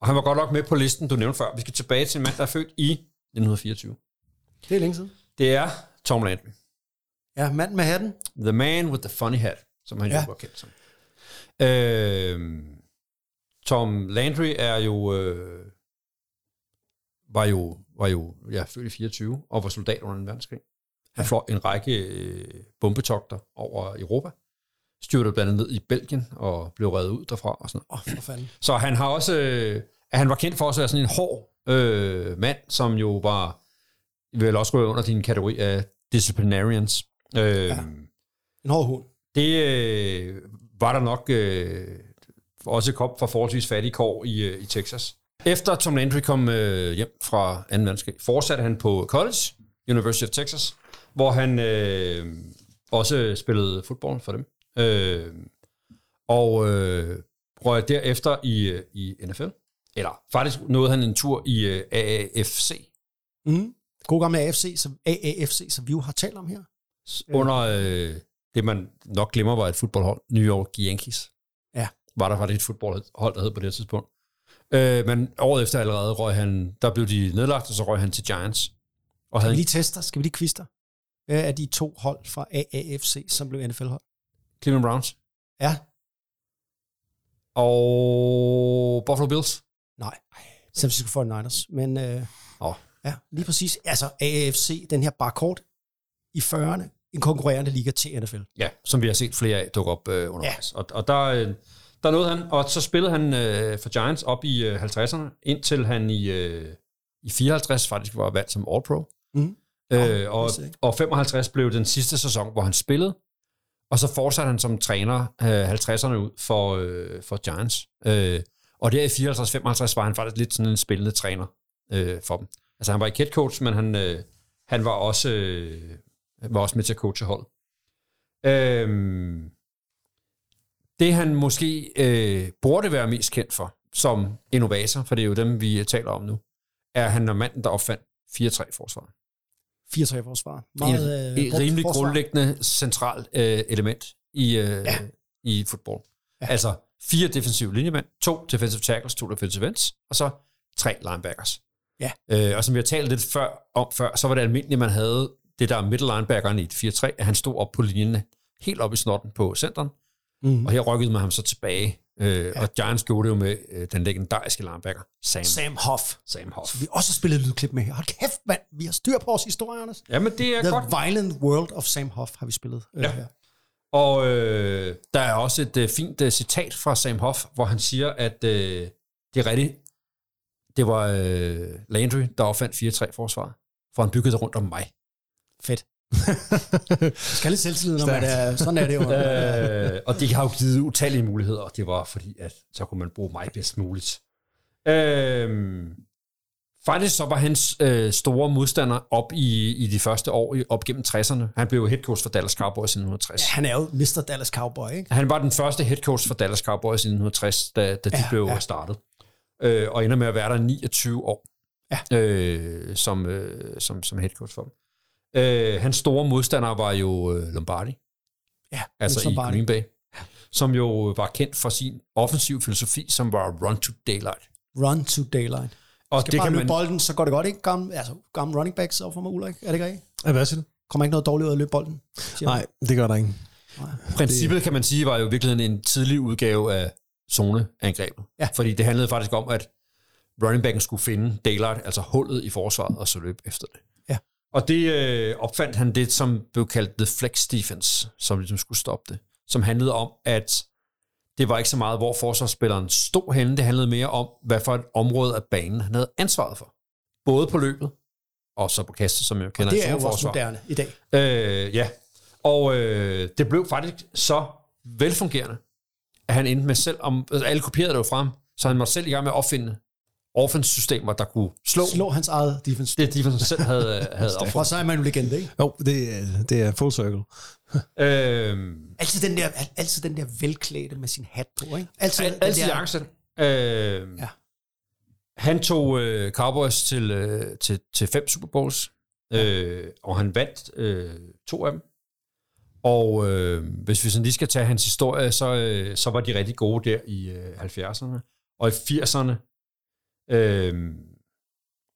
Og han var godt nok med på listen, du nævnte før. Vi skal tilbage til en mand, der er født i 1924. Det er længe siden. Det er Tom Landry. Ja, mand med hatten. The Man with the Funny Hat, som han ja. Ja. jo var kendt som. Øh, Tom Landry er jo øh, var jo, var jo ja, født i 24 og var soldat under en verdenskrig. Han fløj en række øh, bombetogter over Europa. Styrtede blandt andet ned i Belgien og blev reddet ud derfra. Og sådan. Åh, oh, for fanden. Så han har også, øh, han var kendt for også at være sådan en hård øh, mand, som jo var, vel også rører under din kategori af disciplinarians. Øh, ja. En hård hund. Det øh, var der nok øh, også kom fra forholdsvis fattige kår i, øh, i Texas. Efter Tom Landry kom øh, hjem fra 2. verdenskrig, fortsatte han på college, University of Texas, hvor han øh, også spillede fodbold for dem. Øh, og øh, røg derefter i, øh, i NFL. Eller faktisk nåede han en tur i øh, AAFC, Mm. God gamle AFC, som AAFC, som vi jo har talt om her. Under øh, det, man nok glemmer var et fodboldhold, New York Yankees. Ja. Var der faktisk et fodboldhold, der hed på det tidspunkt. Øh, men året efter allerede røg han, der blev de nedlagt, og så røg han til Giants. Og Skal vi lige teste dig? Skal vi lige dig? Hvad er de to hold fra AAFC, som blev NFL-hold? Cleveland Browns Ja. og Buffalo Bills. Nej. San Francisco 49ers. Men øh, Åh. ja, lige præcis. Altså AAFC, den her bare kort i 40'erne, en konkurrerende liga til NFL. Ja, som vi har set flere af dukke op øh, undervejs. Ja. Og, og der, øh, der nåede han, og så spillede han øh, for Giants op i øh, 50'erne, indtil han i, øh, i 54 faktisk var valgt som All-Pro. Mhm. Øh, og, og 55 blev den sidste sæson, hvor han spillede, og så fortsatte han som træner øh, 50'erne ud for, øh, for Giants. Øh, og der i 54-55 var han faktisk lidt sådan en spillende træner øh, for dem. Altså han var ikke head coach, men han, øh, han var også øh, var også med til at coache holdet. Øhm, det han måske øh, burde være mest kendt for, som innovator, for det er jo dem, vi taler om nu, er han er manden, der opfandt 4-3-forsvaret. 4-3 forsvar. Et, Meget, øh, et rimelig forsvar. grundlæggende centralt øh, element i, øh, ja. i fodbold. Ja. Altså fire defensive linjemænd, to defensive tackles, to defensive ends, og så tre linebackers. Ja. Øh, og som vi har talt lidt før, om før, så var det almindeligt, man havde det der middle linebackeren i et 4-3, at han stod op på linjen, helt op i snotten på centeren, Mm. og her rykkede man ham så tilbage. Øh, ja. Og Giants gjorde det jo med øh, den legendariske linebacker, Sam, Sam Hoff. Sam Hoff. Så vi også har spillet lydklip med her. Hold kæft, mand. Vi har styr på vores historier, Anders. Jamen, det er The godt. Violent World of Sam Hoff har vi spillet. øh, Ja. her. Og øh, der er også et øh, fint øh, citat fra Sam Hoff, hvor han siger, at øh, det er rigtigt. Det var øh, Landry, der opfandt 4-3-forsvaret, for han byggede det rundt om mig. Fedt. skal lidt selvtillid, når man er, sådan er det jo. øh, og det har jo givet utallige muligheder, og det var fordi, at så kunne man bruge mig bedst muligt. Øh, faktisk så var hans øh, store modstander op i, i de første år, i- op gennem 60'erne. Han blev jo head coach for Dallas Cowboys i 1960. Ja, han er jo Mr. Dallas Cowboy, ikke? Han var den første head coach for Dallas Cowboys i 1960, da, da de Ja, blev ja. startet. Øh, og ender med at være der 29 år Ja. øh, som, øh, som, som head coach for dem. Øh, hans store modstander var jo øh, Lombardi, Ja, altså Bruce i Lombardi. Green Bay, som jo var kendt for sin offensiv filosofi, som var run to daylight. Run to daylight. Og Skal det bare kan løbe man, bolden, så går det godt, ikke? Gamle, altså, gamle running backs overfor mig, Ulrik. Er det ikke rigtigt? Ja, hvad siger du? Kommer ikke noget dårligt ud af at løbe bolden? Nej, det gør der ikke. princippet kan man sige, var jo virkelig en tidlig udgave af zoneangrebet. Ja. Fordi det handlede faktisk om, at running backen skulle finde daylight, altså hullet i forsvaret, og så løbe efter det. Og det øh, opfandt han det, som blev kaldt the flex defense, som ligesom skulle stoppe det. Som handlede om, at det var ikke så meget, hvor forsvarsspilleren stod henne. Det handlede mere om, hvad for et område af banen han havde ansvaret for. Både på løbet, og så på kastet, som jeg kender i Det er jo også moderne i dag. Øh, ja. Og øh, det blev faktisk så velfungerende, at han endte med selv, om, altså alle kopierede det jo frem, så han måtte selv i gang med at opfinde offense-systemer, der kunne slå, Slå hans eget defense. det, de selv havde, havde opfundet. Og så er man jo legende, ikke? Jo, det, er- det er full circle. Øh, Altid den der, altid den der velklædte med sin hat på, ikke? Altid, den altid der, jakkesæt. Øh, Ja. Han tog øh, Cowboys til, øh, til, til fem Super Bowls, øh, og han vandt øh, to af dem. Og øh, hvis vi sådan lige skal tage hans historie, så, øh, så var de rigtig gode der i øh, 70'erne. Og i 80'erne, øh,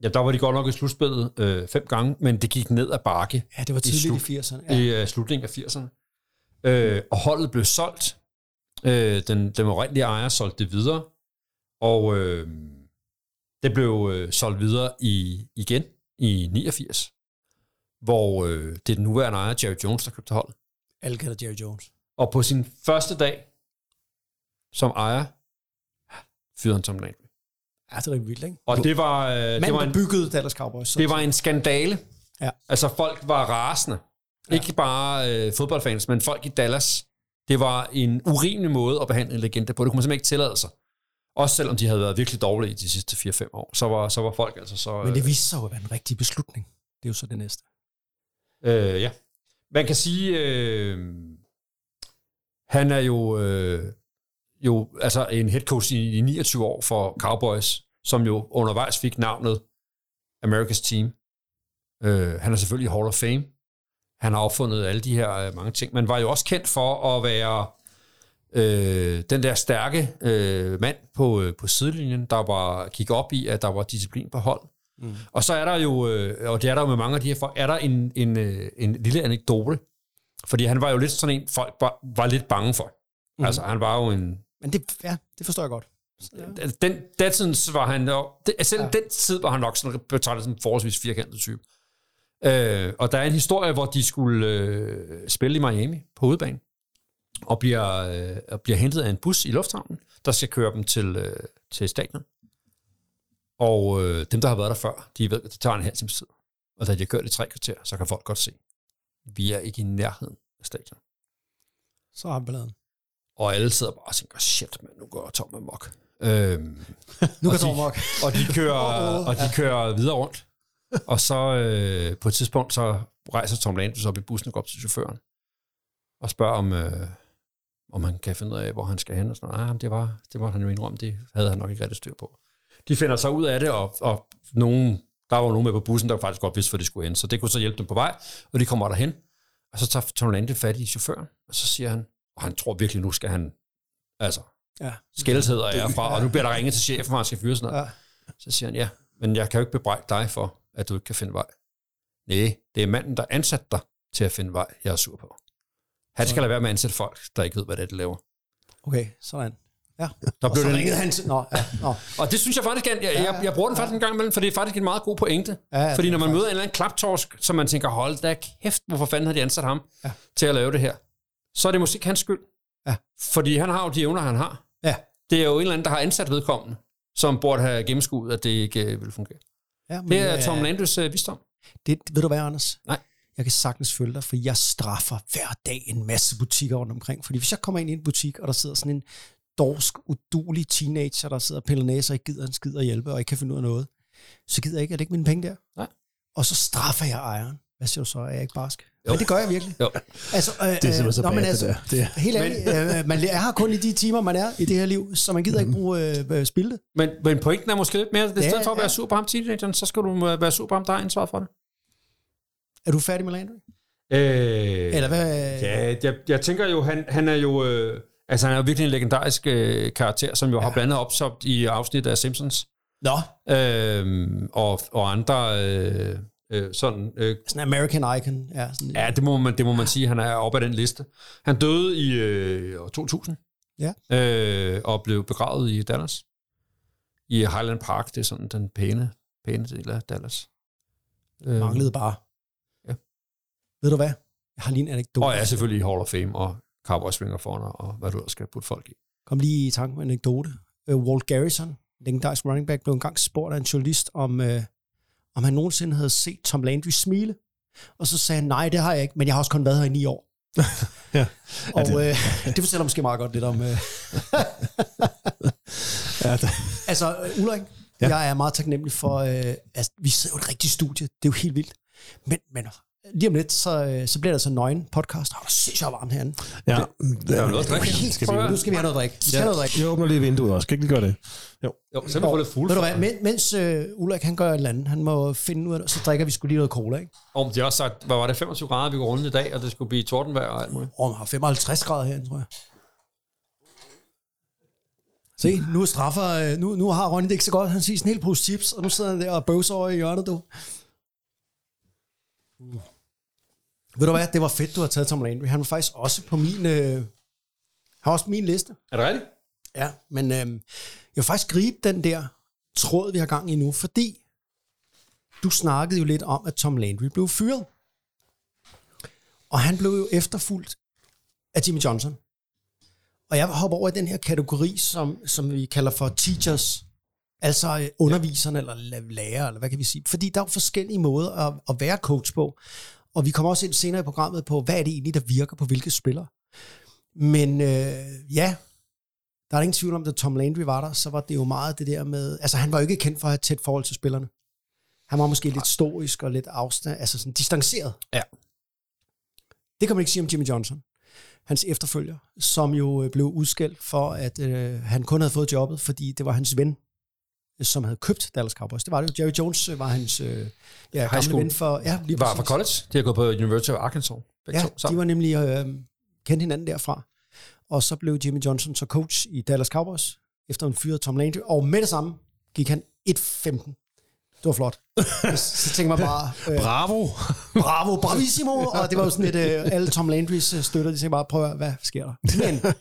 ja, der var de godt nok i slutspillet øh, fem gange, men det gik ned ad bakke Ja, det var tidligt slut- i 80'erne. ja. I øh, slutningen af 80'erne. Øh, og holdet blev solgt. Øh, den, den oprindelige ejer solgte det videre. Og øh, Det blev øh, solgt videre i igen i 89, hvor øh, det er den nuværende ejer, Jerry Jones, der købte holdet. Alle kalder Jerry Jones. Og på sin første dag som ejer, fyrede han Tom Landry. Ja, det er rigtig vildt, ikke? Og det var, øh, det Manden, var der en, byggede Dallas Cowboys. Det var en skandale. Ja. Altså folk var rasende. Ja. Ikke bare øh, fodboldfans, men folk i Dallas. Det var en urimelig måde at behandle en legende på. Det kunne man simpelthen ikke tillade sig. Også selvom de havde været virkelig dårlige de sidste 4-5 år, så var, så var folk altså så... Men det viste sig jo at være en rigtig beslutning. Det er jo så det næste. Øh, ja. Man kan sige, øh, han er jo, øh, jo altså en head coach i, i 29 år for Cowboys, som jo undervejs fik navnet America's Team. Øh, han er selvfølgelig Hall of Fame. Han har opfundet alle de her øh, mange ting. Man var jo også kendt for at være øh, den der stærke øh, mand på, øh, på sidelinjen, der var gik op i, at der var disciplin på hold. Mm. Og så er der jo, øh, og det er der jo med mange af de her folk, er der en, en, øh, en lille anekdote. Fordi han var jo lidt sådan en, folk var, var lidt bange for. Mm. Altså, han var jo en... Men det, ja, det forstår jeg godt. Den, den tid var han jo... Det, selv ja. den tid var han nok sådan betragtet som en forholdsvis firkantet type. Øh, og der er en historie, hvor de skulle øh, spille i Miami på hovedbanen, og bliver, øh, og bliver hentet af en bus i lufthavnen, der skal køre dem til, øh, til stadion. Og øh, dem, der har været der før, de ved, at det tager en halv times tid. Og da de har kørt i tre kvarter, så kan folk godt se, vi er ikke i nærheden af stadion. Så har han balladen. Og alle sidder bare og tænker, shit, man, nu går Tom amok. Øhm, Nu de- Tom mok. og de kører, og de kører videre rundt. Og så øh, på et tidspunkt, så rejser Tom Landis op i bussen og går op til chaufføren og spørger, om, øh, om han kan finde ud af, hvor han skal hen. Og sådan noget. Ah, det var, det var han jo indrømme, det havde han nok ikke rigtig styr på. De finder sig ud af det, og, og nogen, der var nogen med på bussen, der faktisk godt vidste, hvor de skulle hen. Så det kunne så hjælpe dem på vej, og de kommer derhen. Og så tager Tom Landis fat i chaufføren, og så siger han, og han tror virkelig, nu skal han, altså, Ja. skældhed og ære fra, og nu bliver der ringet til chefen, hvor han skal fyre sådan noget. Ja. Så siger han, ja, men jeg kan jo ikke bebrejde dig for, at du ikke kan finde vej. Nej, det er manden, der ansat dig til at finde vej, jeg er sur på. Han skal lade være med at ansætte folk, der ikke ved, hvad det er, de laver. Okay, sådan. Ja. Der Og blev så den, ringede han til... Nå, ja, nå. og det synes jeg faktisk, jeg, jeg, jeg, jeg bruger den faktisk en gang imellem, for det er faktisk en meget god pointe. Ja, ja, fordi når er man møder en eller anden klaptorsk, som man tænker, hold da kæft, hvorfor fanden har de ansat ham Ja. til at lave det her? Så er det måske ikke hans skyld. Ja. Fordi han har jo de evner, han har. Ja. Det er jo en eller anden, der har ansat vedkommende, som burde have gennemskuet, at det ikke øh, vil fungere. Ja, men, Det er øh, Tom Landis øh, visdom. Det, ved du hvad, Anders? Nej. Jeg kan sagtens følge dig, for jeg straffer hver dag en masse butikker rundt omkring. Fordi hvis jeg kommer ind i en butik, og der sidder sådan en dorsk, udulig teenager, der sidder og piller næse og ikke gider en skid at hjælpe, og ikke kan finde ud af noget, så gider jeg ikke, at det ikke mine penge der. Nej. Og så straffer jeg ejeren. Hvad siger du så? Er jeg ikke barsk? Jo. Men det gør jeg virkelig. Jo. Altså, øh, Det er simpelthen så nå, men det altså, der. Det er- Helt ærligt, øh, man er her kun i de timer, man er i det her liv, så man gider ikke bruge øh, øh, spilde. Men, men pointen er måske lidt mere, at i Ja, stedet for at ja. være sur på ham teenageren, så skal du øh, være sur på ham, der har ansvaret for det. Er du færdig med Landry? Øh, Eller hvad? Ja, jeg, jeg tænker jo, han, han er jo... Øh, altså, han er jo virkelig en legendarisk øh, karakter, som jo ja. har blandt andet opsomt i afsnit af Simpsons. Nå, Øh, og, og andre... Øh, øh, sådan, øh, sådan en American Icon. Ja, sådan, ja, det må, man, det må man sige, han er oppe af den liste. Han døde i øh, år 2000. Ja. Øh, og blev begravet i Dallas. I Highland Park, det er sådan den pæne, pæne del af Dallas. Øh, manglede bare. Ja. Ved du hvad? Jeg har lige en anekdote. Og er selvfølgelig Hall of Fame og Cowboys of Honor og hvad du ellers skal putte folk i. Kom lige i tanke med en anekdote. Uh, Walt Garrison, legendarisk running back, blev engang spurgt af en journalist, om, uh, om han nogensinde havde set Tom Landry smile. Og så sagde han, nej, det har jeg ikke, men jeg har også kun været her i ni år. Ja. Og det, uh, det fortæller måske meget godt lidt om... Uh, Ja, det, altså, uh, Ulrik, ja. Ja. jeg er meget taknemmelig for... Uh, altså, vi sidder jo i et rigtigt studie. Det er jo helt vildt. Men, men lige om lidt, så, øh, så bliver der så nøgen podcast. Åh, oh, det er så varmt herinde. ja, Der er jo noget at drikke. Skal vi, Nu skal vi have noget at drikke. Vi skal have noget at drikke. jeg åbner lige vinduet også. Skal ikke lige gøre det? Jo. Jo, så kan vi få lidt fuld. Ved du hvad, men, mens øh, Ulrik han gør et eller andet, han må finde ud af det, så drikker vi skulle lige noget cola, ikke? Om de har også sagt, hvad var det, 25 grader, vi går rundt i dag, og det skulle blive tordenvejr og alt muligt. Åh, man har 55 grader herinde, tror jeg. Se, nu straffer, øh, nu, nu har Ronny det ikke så godt. Han siger sådan en hel pose chips, og nu sidder han der og bøvser over i hjørnet, du. Uh. Ved du hvad, det var fedt, du har taget Tom Landry. Han var faktisk også på min, øh, han var også på min liste. Er det rigtigt? Ja, men øh, jeg vil faktisk gribe den der tråd, vi har gang i nu, fordi du snakkede jo lidt om, at Tom Landry blev fyret. Og han blev jo efterfulgt af Jimmy Johnson. Og jeg hopper over i den her kategori, som, som vi kalder for teachers, altså øh, underviserne eller lærer, eller hvad kan vi sige. Fordi der er jo forskellige måder at, at være coach på. Og vi kommer også ind senere i programmet på, hvad er det egentlig, der virker på hvilke spillere. Men øh, ja, der er ingen tvivl om, at Tom Landry var der, så var det jo meget det der med... Altså, han var jo ikke kendt for at have tæt forhold til spillerne. Han var måske lidt stoisk og lidt afstand, altså sådan distanceret. Ja. Det kan man ikke sige om Jimmy Johnson, hans efterfølger, som jo øh, blev udskældt for, at øh, han kun havde fået jobbet, fordi det var hans ven, som havde købt Dallas Cowboys. Det var det jo. Jerry Jones øh, var hans øh, ja, gamle school. ven for... Ja, lige var præcis. fra college. De har gået på University of Arkansas. Ja, to, de var nemlig øh, kendt hinanden derfra. Og så blev Jimmy Johnson så coach i Dallas Cowboys, efter han fyrede Tom Landry. Og med det samme gik han 1-15. Det var flot. Så, tænker man bare, øh, Bravo! bravo, bravissimo. Og det var jo sådan lidt, øh, alle Tom Landrys øh, støtter, de tænkte bare, prøv at hvad sker der? Men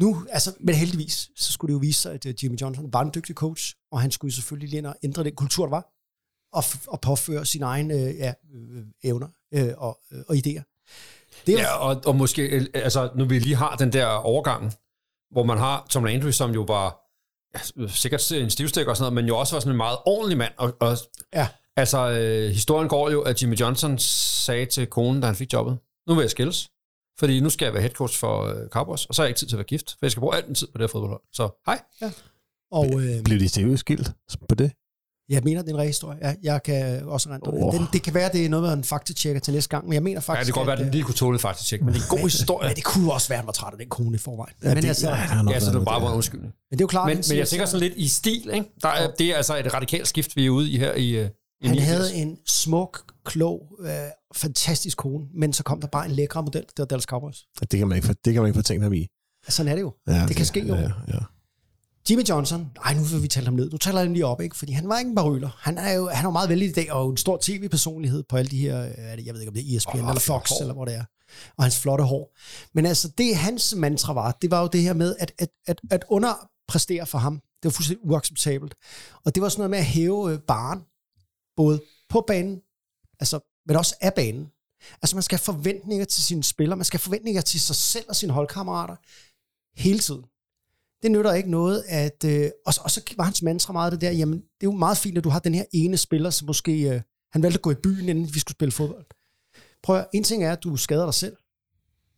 nu, altså, men heldigvis, så skulle det jo vise sig, at øh, Jimmy Johnson var en dygtig coach, og han skulle selvfølgelig lige ind og ændre den kultur, der var, og, og påføre sine egne øh, ja, øh, evner øh, og, øh, og idéer. Det jo Ja, og, og måske, øh, altså, nu vi lige har den der overgang, hvor man har Tom Landry, som jo var ja, sikkert en stivstik og sådan noget, men jo også var sådan en meget ordentlig mand. Og, og Ja. Altså, øh, historien går jo, at Jimmy Johnson sagde til konen, da han fik jobbet, nu vil jeg skilles, fordi nu skal jeg være head coach for øh, Cowboys, og så har jeg ikke tid til at være gift, for jeg skal bruge al den tid på det her fodboldhold. Så hej. Og øh, Blev de seriøst skilt på det? jeg mener, det er en ren historie. Ja, jeg kan også rente oh. den. Det kan være, det er noget, man faktatjekker til næste gang, men jeg mener Ja, faktisk, det kan godt være, at, den øh, lige kunne tåle tjekke, men det er en god historie. Men det kunne også være, at han var træt af den kone i forvejen. Ja, men, det, altså, ja, Ja, så det var bare en undskyldning. men det er jo klart, Men, men jeg siger tænker så- sådan lidt i stil, ikke? Der er, det er altså et radikalt skift, vi er ude i her i, øh, i Han 89. havde en smuk, klog, øh, fantastisk kone, men så kom der bare en lækre model, det var Dallas Cowboys. Det kan man ikke, det kan man ikke få tænkt ham i. Sådan er det jo. Ja, det kan ske jo. Ja, ja. Jimmy Johnson, nej, nu vil vi tale ham ned. Nu taler jeg ham lige op, ikke? Fordi han var ikke en baryler. Han er jo, han er jo meget vældig i dag, og en stor tv-personlighed på alle de her, øh, er det- jeg ved ikke om det er ESPN Og eller Fox, hår. eller hvor det er. Og hans flotte hår. Men altså, det hans mantra var, det var jo det her med, at, at, at, at underpræstere for ham. Det var fuldstændig uacceptabelt. Og det var sådan noget med at hæve øh, baren, både på banen, altså, men også af banen. Altså, man skal have forventninger til sine spillere, man skal have forventninger til sig selv og sine holdkammerater hele tiden. Det nytter ikke noget, at... Øh, og, så, og så var hans mantra meget det der, jamen, det er jo meget fint, at du har den her ene spiller, som måske... Øh, han valgte at gå i byen, inden vi skulle spille fodbold. Prøv at, høre, en ting er, at du skader dig selv.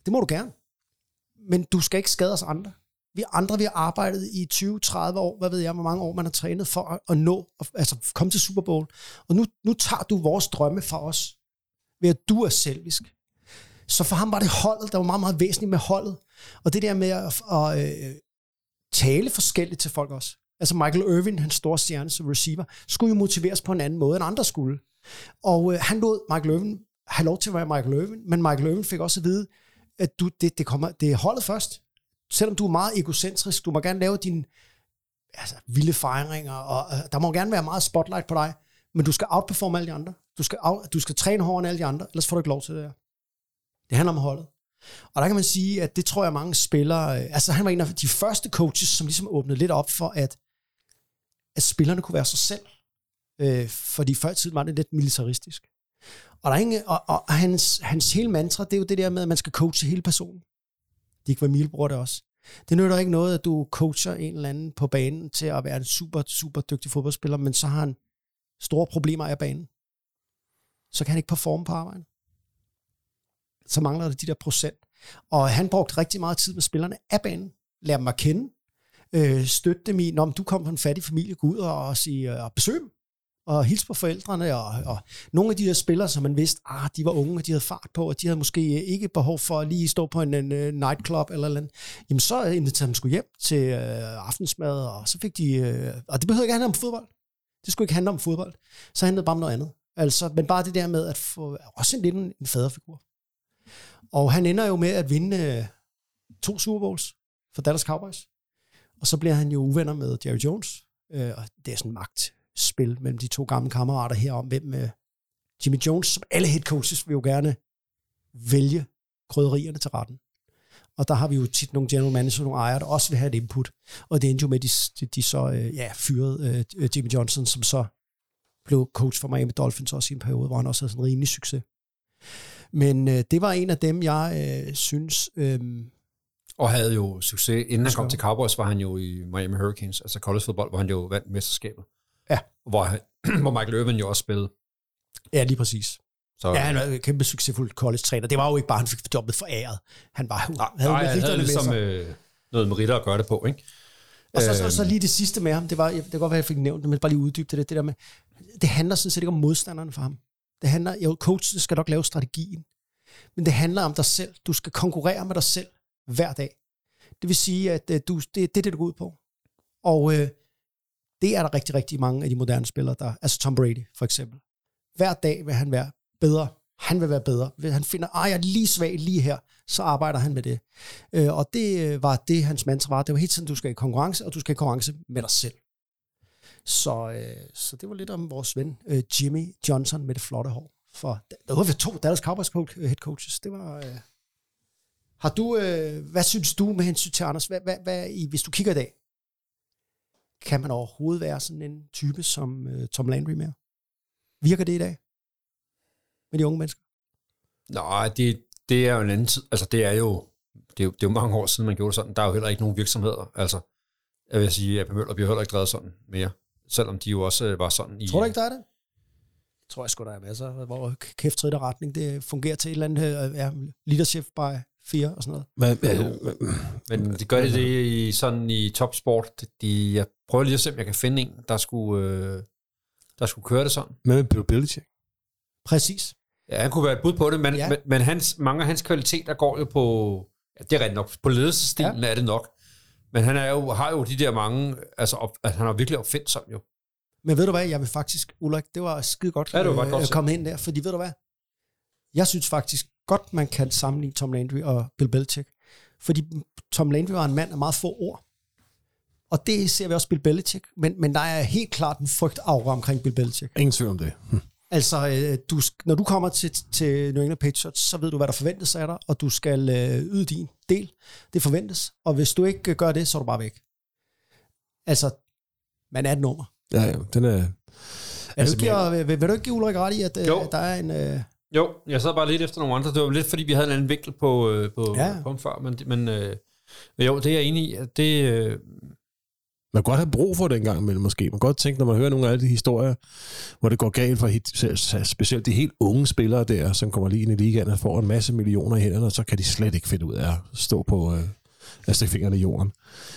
Det må du gerne. Men du skal ikke skade os andre. Vi andre, vi har arbejdet i 20-30 år, hvad ved jeg, hvor mange år man har trænet for at, at nå, at, altså komme til Super Bowl. Og nu, nu tager du vores drømme fra os, ved at du er selvisk. Så for ham var det holdet, der var meget, meget væsentligt med holdet. Og det der med at, at at øh, tale forskelligt til folk også. Altså Michael Irvin, hans store stjerne som receiver, skulle jo motiveres på en anden måde, end andre skulle. Og øh, han lod Michael Irvin have lov til at være Michael Irvin, men Michael Irvin fik også at vide, at du, det, det, kommer, det er holdet først. Selvom du er meget egocentrisk, du må gerne lave dine altså, vilde fejringer, og øh, der må gerne være meget spotlight på dig, men du skal outperforme alle de andre. Du skal, out, du skal træne hårdere end alle de andre, ellers får du ikke lov til det her. Det handler om holdet. Og der kan man sige, at det tror jeg mange spillere... øh, Altså han var en af de første coaches, som ligesom åbnede lidt op for, at, at spillerne kunne være sig selv. Øh, fordi før i tiden var det lidt militaristisk. Og, der er ingen, og, og hans, hans hele mantra, det er jo det der med, at man skal coache hele personen. De kan være bruger det også. Det nytter ikke noget, at du coacher en eller anden på banen til at være en super, super dygtig fodboldspiller, men så har han store problemer af banen. Så kan han ikke performe på arbejde. Så mangler der de der procent. Og han brugte rigtig meget tid med spillerne af banen. Lær dem at kende. Øh, støtte dem i, når du kom fra en fattig familie, gå ud og, og, sige, øh, og besøg dem. Og hilse på forældrene. Og, og nogle af de der spillere, som man vidste, ah, de var unge, og de havde fart på, og de havde måske øh, ikke behov for at lige stå på en, en, uh, nightclub eller noget. Jamen så øh, inviterede dem sgu hjem til øh, aftensmad, og så fik de... Øh, og det behøvede ikke handle om fodbold. Det skulle ikke handle om fodbold. Så handlede det bare om noget andet. Altså, men bare det der med at få også en lidt en, en faderfigur. Og han ender jo med at vinde øh, to Super Bowls for Dallas Cowboys. Og så bliver han jo uvenner med Jerry Jones. Øh, og det er sådan magt magtspil mellem de to gamle kammerater her om, hvem øh, Jimmy Jones, som alle head coaches, vil jo gerne vælge krydderierne til retten. Og der har vi jo tit nogle general manager, nogle ejere, der også vil have et input. Og det endte jo med, at de, de, de så øh, ja, fyrede øh, Jimmy Johnson, som så blev coach for Miami Dolphins også i en periode, hvor han også havde sådan en rimelig succes. Men øh, det var en af dem, jeg øh, synes... Øh, Og havde jo succes. Inden han kom til Cowboys, var han jo i Miami Hurricanes, altså college fodbold, hvor han jo vandt mesterskabet. Ja. Hvor, hvor Michael Irvin jo også spillede. ja, lige præcis. Så, Ja, han var en kæmpe succesfuld college-træner. Det var jo ikke bare, han fik jobbet foræret. Han var jo, nej, havde nej, han havde med ligesom sig. øh, noget med ritter at gøre det på, ikke? Og så, så, Øhm. så lige det sidste med ham, det var, det kan godt være, at jeg fik nævnt det, men bare lige uddybe det, det der med, det handler sådan set ikke om modstanderne for ham. Det handler, jo, coachen skal nok lave strategien, men det handler om dig selv. Du skal konkurrere med dig selv hver dag. Det vil sige, at øh, du, det, det er det, du går ud på. Og øh, det er der rigtig, rigtig mange af de moderne spillere, der, altså Tom Brady for eksempel. Hver dag vil han være bedre. Han vil være bedre. Hvis han finder, at jeg er lige svag lige her, så arbejder han med det. Øh, og det øh, var det, hans mantra var. Det var hele tiden, du skal i konkurrence, og du skal i konkurrence med dig selv. Så, øh, så det var lidt om vores ven øh, Jimmy Johnson med det flotte hår. For der var to Dallas Cowboys øh, head coaches. Det var... Øh, har du, øh, hvad synes du med hensyn til Anders? Hvad, hvad, hvad, hvis du kigger i dag, kan man overhovedet være sådan en type som øh, Tom Landry mere? Virker det i dag? Med de unge mennesker? Nej, det, det er jo en anden tid. Altså, det er jo, det er jo, det er jo mange år siden, man gjorde det sådan. Der er jo heller ikke nogen virksomheder. Altså, jeg vil sige, at Møller bliver heller ikke drevet sådan mere. Selvom de jo også øh, var sådan i... Tror du ikke, der er det? Tror jeg sgu, der er masser, hvor kæft træder retning. Det fungerer til et eller andet øh, ja, leadership by fear og sådan noget. Hvad, hvad, Men de gør det, det i, sådan i topsport. De, jeg prøver lige at se, om jeg kan finde en, der skulle, øh, der skulle køre det sådan. med Bill Belichick? Præcis. Ja, han kunne være et bud på det, men, Ja. men, men hans, mange af hans kvaliteter går jo på, ja, det er rigtigt nok, på ledelsesstilen ja. er det nok. Men han er jo, har jo de der mange, altså op, at han har virkelig opfindsom jo. Men ved du hvad, jeg vil faktisk, Ulrik, det var skide godt, Ja, det var godt øh, at komme ind der, fordi ved du hvad, jeg synes faktisk godt, man kan sammenligne Tom Landry og Bill Belichick. Fordi Tom Landry var en mand af meget få ord. Og det ser vi også Bill Belichick, men, men der er helt klart en frygt aura omkring Bill Belichick. Ingen tvivl om det. Hm. Altså, øh, du, når du kommer til, til New England Patriots, så ved du, hvad der forventes af dig, og du skal øh, yde din del. Det forventes. Og hvis du ikke øh, gør det, så er du bare væk. Altså, man er et nummer. Ja, ja, den er... Er Altså, du ikke, vil, vil, vil du ikke give Ulrik ret i, at Jo. der er en... Øh, Jo, jeg sad bare lidt efter nogle andre. Det var lidt, fordi vi havde en anden vinkel på, øh, på, Ja. på før. Men, men øh, jo, det er jeg enig i. at Det, øh, Man kan godt have brug for det en gang imellem, måske. Man kan godt tænke, når man hører nogle af alle de historier, hvor det går galt for helt, specielt de helt unge spillere der, som kommer lige ind i ligaen og får en masse millioner i hænderne, og så kan de slet ikke finde ud af at stå på øh, at stikke fingrene i jorden.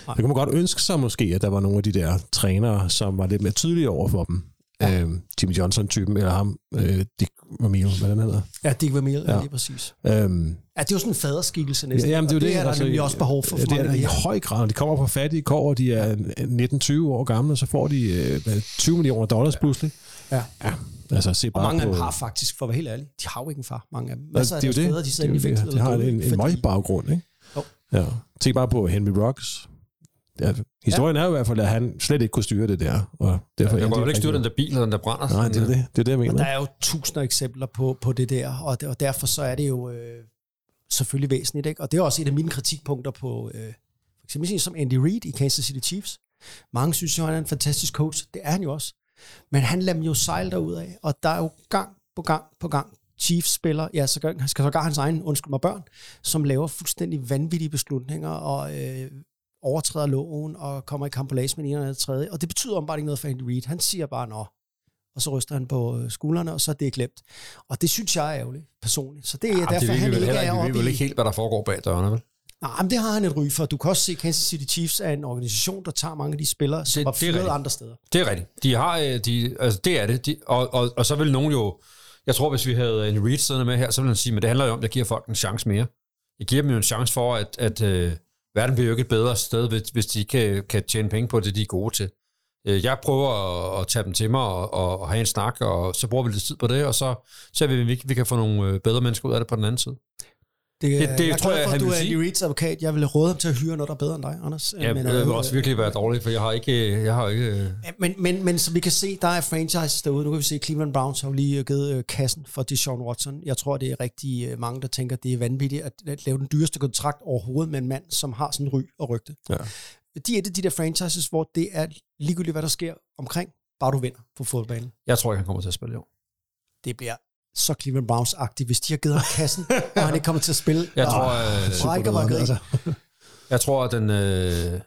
Nej. Det kan man godt ønske sig måske, at der var nogle af de der trænere, som var lidt mere tydelige over for dem. Ja. Øh, Jimmy Johnson-typen, eller ham, øh, Dick Vermeil, hvad den hedder. ja, Dick Vermeil, ja. Ja. lige præcis. Øhm, Ja, det er jo sådan en faderskikkelse næsten. Ja, jamen, det er, og det, det er der altså, nemlig også behov for. Ja, det er mange der i af høj grad. De kommer fra fattige kår, og de er 19-20 år gamle, og så får de øh, hvad, 20 millioner dollars pludselig. Ja. ja. Altså, se Og bare mange af på, dem har faktisk, for at være helt ærlig, de har jo ikke en far, mange af dem. Ja, af det er jo fædre, det. de sidder Det i. De har en, en fordi- møg baggrund, ikke? Jo. Ja. Se bare på Henry Rocks. Ja, historien ja. er jo i hvert fald, at han slet ikke kunne styre det der. Og derfor jeg endte kan ikke styre den der bil, eller den der brænder. Nej, det er det. Det er det, jeg Og mener. der er jo tusinder af eksempler på, på det der, og, det, og derfor så er det jo øh, selvfølgelig væsentligt. Ikke? Og det er også et af mine kritikpunkter på, øh, for eksempel som Andy Reid i Kansas City Chiefs. Mange synes jo, han er en fantastisk coach. Det er han jo også. Men han lader dem jo sejle derud af, og der er jo gang på gang på gang Chiefs spiller, ja, så gør, han skal sågar hans egen, undskyld mig, børn, som laver fuldstændig vanvittige beslutninger og øh, overtræder loven og kommer i kampolage med ene eller den tredje. Og det betyder bare ikke noget for Andy Reid. Han siger bare, nå, og så ryster han på øh, skuldrene, og så er det glemt. Og det synes jeg er ærgerligt, personligt. Så det er Jamen, derfor, det han ikke heller er ikke. Vi ved oppe vel ikke helt, hvad der foregår bag dørene, vel? Nej, men det har han et ry for. Du kan også se, Kansas City Chiefs er en organisation, der tager mange af de spillere, som Det- var det er fyret andre steder. Det er rigtigt. De har, øh, de, altså det er det. De, og, og, og så vil nogen jo, jeg tror, hvis vi havde en Reed siddende med her, så ville han sige, men det handler jo om, at jeg giver folk en chance mere. Jeg giver dem jo en chance for, at, at øh, verden bliver jo ikke et bedre sted, hvis, hvis de kan, kan tjene penge på det, de er gode til. Øh, jeg prøver at, at tage dem til mig og, og, og have en snak, og så bruger vi lidt tid på det, og så ser vi, om vi, vi kan få nogle øh, bedre mennesker ud af det på den anden side. Det, Det- det jeg er tror jeg, for, han at du er. Andy Reid's advokat. Jeg vil råde ham til at hyre noget, der er bedre end dig, Anders. Ja, men, det øh, vil også virkelig være dårligt, for jeg har ikke... Jeg har ikke øh, Men, men, men som vi kan se, der er franchises derude. Nu kan vi se, Cleveland Browns har jo lige øh, givet øh, kassen for Deshaun Watson. Jeg tror, det er rigtig øh, mange, der tænker, det er vanvittigt at, at lave den dyreste kontrakt overhovedet med en mand, som har sådan ry og rygte. Ja. De er et af de der franchises, hvor det er ligegyldigt, hvad der sker omkring, bare du vinder på fodboldbanen. jeg tror ikke, han kommer til at spille i år. Det bliver så Cleveland Browns-agtigt, hvis de har givet ham kassen, og han ikke kommer til at spille. Jeg tror, øh, brækker mig. Altså, jeg tror, at den... Øh,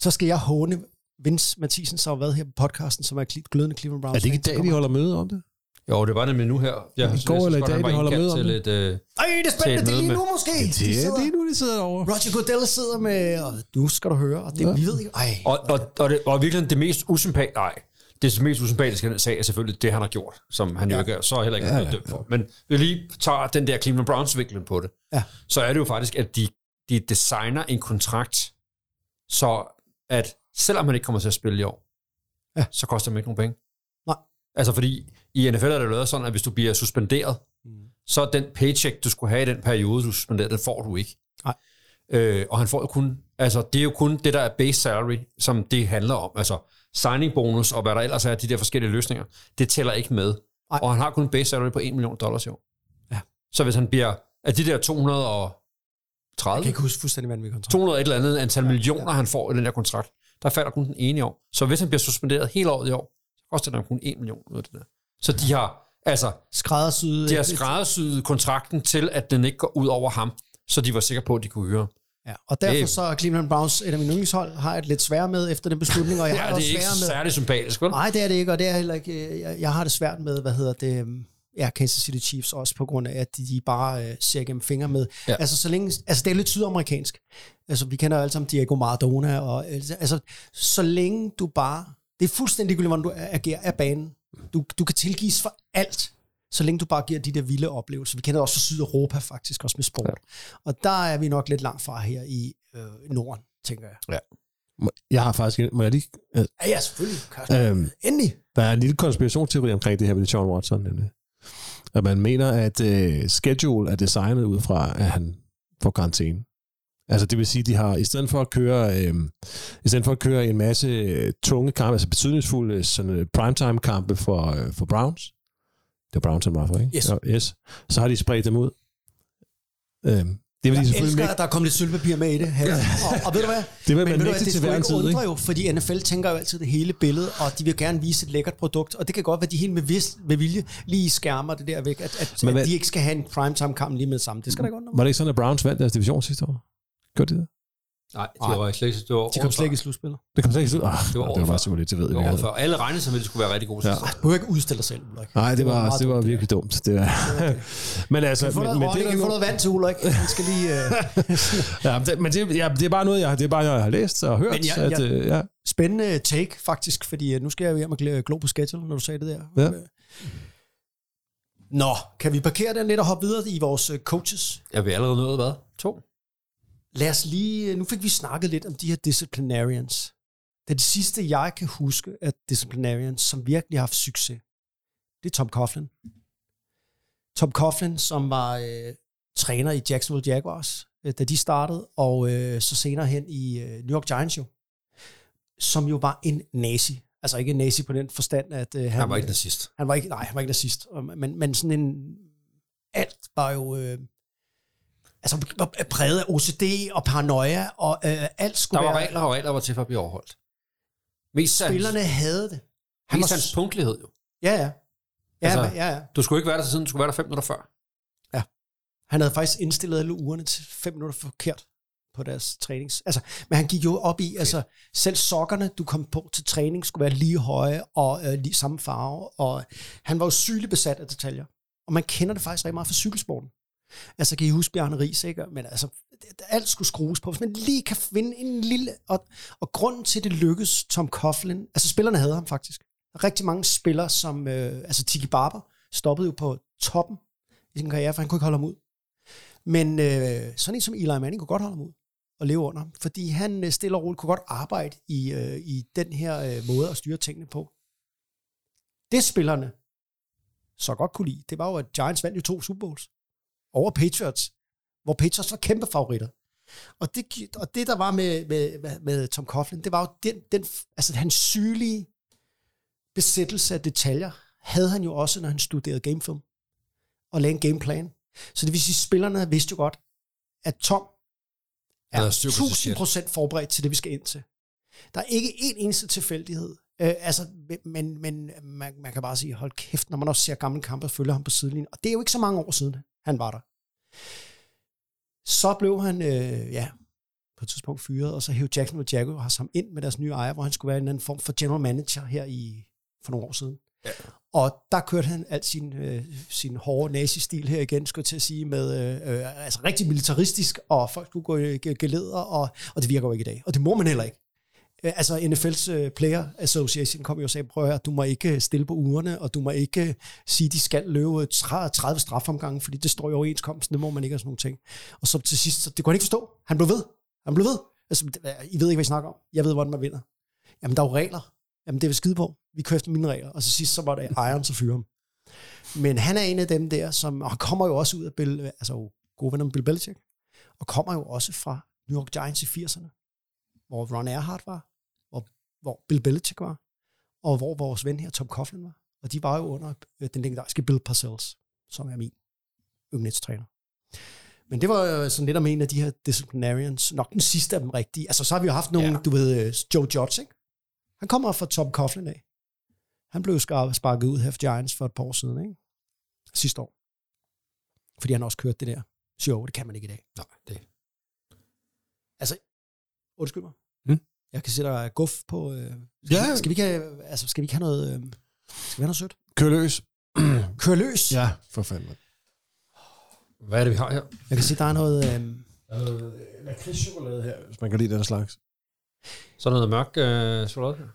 Så skal jeg håne Vince Mathisen, som har været her på podcasten, som er glødende Cleveland Browns. er det ikke i dag, de kommer. holder møde om det? jo, det var nemlig nu her. Jeg, I går eller i dag, de holder møde om til det? et, øh, Ej, det er spændende, det er lige nu måske. De Det er sidder- lige nu, de sidder derovre. Roger Goodell sidder med, og du skal du høre, og det, Ja. vi ved ikke, ej, Og, og, og, det, og virkelig det mest usympatiske, nej, det mest usympatiske sag er selvfølgelig det, han har gjort, som han ja. jo ikke er, så heller ikke er blevet dømt for. Men vi lige tager den der Cleveland Browns-vinklen på det, Ja. så er det jo faktisk, at de, de designer en kontrakt, så at selvom han ikke kommer til at spille i år, Ja. så koster det ikke nogen penge. Nej. Altså fordi i NFL er det lavet sådan, at hvis du bliver suspenderet, mm. så er den paycheck, du skulle have i den periode, du er suspenderet, den får du ikke. Nej. Øh, og han får jo kun, altså det er jo kun det, der er base salary, som det handler om. Altså signing bonus og hvad der ellers er, de der forskellige løsninger, det tæller ikke med. Nej. Og han har kun en base salary på 1 million dollars i år. Ja. Så hvis han bliver, af de der 230, jeg kan ikke huske fuldstændig, hvad vi kontrakt. 200 et eller andet antal millioner, han får i den der kontrakt, der falder kun den ene i år. Så hvis han bliver suspenderet hele året i år, så koster det kun 1 million ud af det der. Så de har, altså, Skræddersyet. de har skræddersyet kontrakten til, at den ikke går ud over ham, så de var sikre på, at de kunne hyre. Ja, og derfor Det- så er Cleveland Browns et af mine yndlingshold, har jeg et lidt svært med efter den beslutning, og jeg har Ja, det det også er ikke svært med... særlig sympatisk, vel? Nej, det er det ikke, og det er heller ikke... øh, Jeg, jeg har det svært med, hvad hedder det... øhm, Ja, Kansas City Chiefs også på grund af, at de, bare øh, ser gennem fingre med. Ja. Altså, så længe, altså, det er lidt sydamerikansk. Altså, vi kender jo alle sammen Diego Maradona. Og, øh, altså, så længe du bare... Det er fuldstændig ligegyldigt, hvordan du agerer af banen. Du, du kan tilgives for alt, så længe du bare giver de der vilde oplevelser. Vi kender også fra Sydeuropa faktisk, også med sport. Ja. Og der er vi nok lidt langt fra her i øh, Norden, tænker jeg. Jeg har faktisk... Må jeg lige... øh, Ja, ja, selvfølgelig. Øhm, Endelig. der er en lille konspirationsteori omkring det her med Sean Watson, nemlig. At man mener, at øh, schedule er designet ud fra, at han får karantæne. Altså det vil sige, de har, i stedet for at køre, øh, i stedet for at køre en masse øh, tunge kampe, altså betydningsfulde sådan, øh, primetime-kampe for, øh, for Browns, det var Browns, han var for, ikke? Yes. Ja, yes. Så har de spredt dem ud. Øh, det vil de selvfølgelig elsker, ikke. at der er kommet lidt sølvpapir med i det. Her. Og, og ved du hvad? Det vil man nægte til hver en ikke tid, undre jo, fordi NFL tænker jo altid det hele billede, og de vil gerne vise et lækkert produkt, og det kan godt være, at de helt med, vis, med vilje lige skærmer det der væk, at, at, Men at de ikke skal have en primetime-kamp lige med samme. Det skal da undre mig. Var det ikke sådan, at Browns vandt deres division sidste år? Gjorde de det? Nej, det var slet ikke, det var De kom slet ikke i slutspillet. Det kom slet ikke ud. Ah, Det var det var bare super lidt, det ved Det jeg var ikke. Alle regnede som, at det skulle være rigtig gode Ja. sæson. Du behøver ikke udstille dig selv, Ulrik. Nej, det var, meget det var dumt, virkelig dumt. Det var. men altså, vi få noget, men, men, det, kan vi få noget vand til Ulrik? Han skal lige... Uh... ja, det, men det, ja, det er bare noget, jeg, det er bare, jeg har læst og hørt. Men jeg- at, jeg- øh, ja. Spændende take, faktisk, fordi uh, nu skal jeg jo hjem og gl- glo på schedule, når du sagde det der. Ja. Nå, kan vi parkere den lidt og hoppe videre i vores øh, coaches? Jeg vil allerede nået, hvad? To? Lad os lige... Nu fik vi snakket lidt om de her disciplinarians. Det det sidste, jeg kan huske af disciplinarians, som virkelig har haft succes. Det er Tom Coughlin. Tom Coughlin, som var øh, træner i Jacksonville Jaguars, øh, da de startede, og øh, så senere hen i øh, New York Giants jo, som jo var en nazi. Altså ikke en nazi på den forstand, at øh, han, Han var ikke nazist. han var ikke, nej, han var ikke nazist, men, men sådan en, alt var jo, øh, altså præget af OCD og paranoia, og øh, alt skulle Der var være, regler, og regler var til for at blive overholdt. Mest hans, spillerne havde det. Han mest var, hans punktlighed jo. ja, ja. Ja, Altså- ja, ja. Du skulle ikke være der siden, du skulle være der fem minutter før. Han havde faktisk indstillet alle ugerne til fem minutter forkert på deres trænings. Altså, men han gik jo op i, altså selv sokkerne, du kom på til træning, skulle være lige høje og øh, lige samme farve. Og han var jo sygeligt besat af detaljer. Og man kender det faktisk rigtig meget fra cykelsporten. Altså kan I huske Bjarne Ries, ikke? Men altså, det- alt skulle skrues på. Hvis man lige kan finde en lille... Og, og grunden til, det lykkedes Tom Coughlin... Altså spillerne havde ham faktisk. Der er rigtig mange spillere, som... Øh, altså Tiki Barber stoppede jo på toppen i sin karriere, for han kunne ikke holde ham ud. Men øh, sådan en som Eli Manning kunne godt holde ham ud og leve under ham, fordi han øh, stille og roligt kunne godt arbejde i, øh, i den her øh, måde at styre tingene på. Det spillerne så godt kunne lide, det var jo, at Giants vandt jo to Super Bowls over Patriots, hvor Patriots var kæmpe favoritter. Og det, og det der var med, med, med, Tom Coughlin, det var jo den, den, altså hans sygelige besættelse af detaljer, havde han jo også, når han studerede gamefilm og lagde en gameplan. Så det vil sige, at spillerne vidste jo godt, at Tom er havde styr på sit shit. 1000% forberedt til det, vi skal ind til. Der er ikke en eneste tilfældighed. Øh, altså, men, men man, man kan bare sige, hold kæft, når man også ser gamle kampe og følger ham på sidelinjen. Og det er jo ikke så mange år siden, han var der. Så blev han, øh, ja, på et tidspunkt fyret, og så hævde Jackson og Jaguars ham ind med deres nye ejer, hvor han skulle være en anden form for general manager her i, for nogle år siden. Ja. Og der kørte han alt sin, øh, sin hårde nazi-stil her igen, skulle jeg til at sige, med øh, øh, altså rigtig militaristisk, og folk skulle gå i ge- geleder, og, og det virker jo ikke i dag. Og det må man heller ikke. Øh, Altså NFL's øh, Player Association kom jo og sagde, prøv at høre, du må ikke øh, stille på ugerne, og du må ikke øh, sige, at de skal løbe 30 strafomgange, fordi det står i overenskomsten, det må man ikke og sådan nogle ting. Og så til sidst, så, det kunne han ikke forstå. Han blev ved. Han blev ved. Altså, I ved ikke, hvad I snakker om. Jeg ved, hvordan man vinder. Jamen, der er jo regler. Jamen, det er vi skide på. Vi kører efter mine regler. Og så sidst, så var det ejeren, så fyrer ham. Men han er en af dem der, som og han kommer jo også ud af Bill, altså gode venner med Bill Belichick, og kommer jo også fra New York Giants i 80'erne, hvor Ron Erhardt var, hvor, Bill Belichick var, og hvor vores ven her, Tom Coughlin, var. Og de var jo under øh, den legendariske Bill Parcells, som er min yndlingstræner. Men det var jo sådan lidt om en af de her disciplinarians, nok den sidste af dem rigtige. Altså så har vi jo haft nogle, Ja. du ved, øh, Joe Judge, ikke? Han kommer fra Tom Coughlin af. Han blev sparket ud for Giants for et par år siden, ikke? Sidste år. Fordi han også kørte det der show. Det kan man ikke i dag. Nej, det Altså, undskyld mig. Jeg kan se, der er guf på... Øh, skal, Ja. vi, skal, vi ikke have, altså, skal vi ikke have noget... Øh, skal vi have noget sødt? Kør løs. Kør løs! Ja, for fanden. Hvad er det, vi har her? Jeg kan se, der er noget... Øh, Lakridschokolade her, hvis man kan lide den slags. Så noget mørk øh, chokolade her.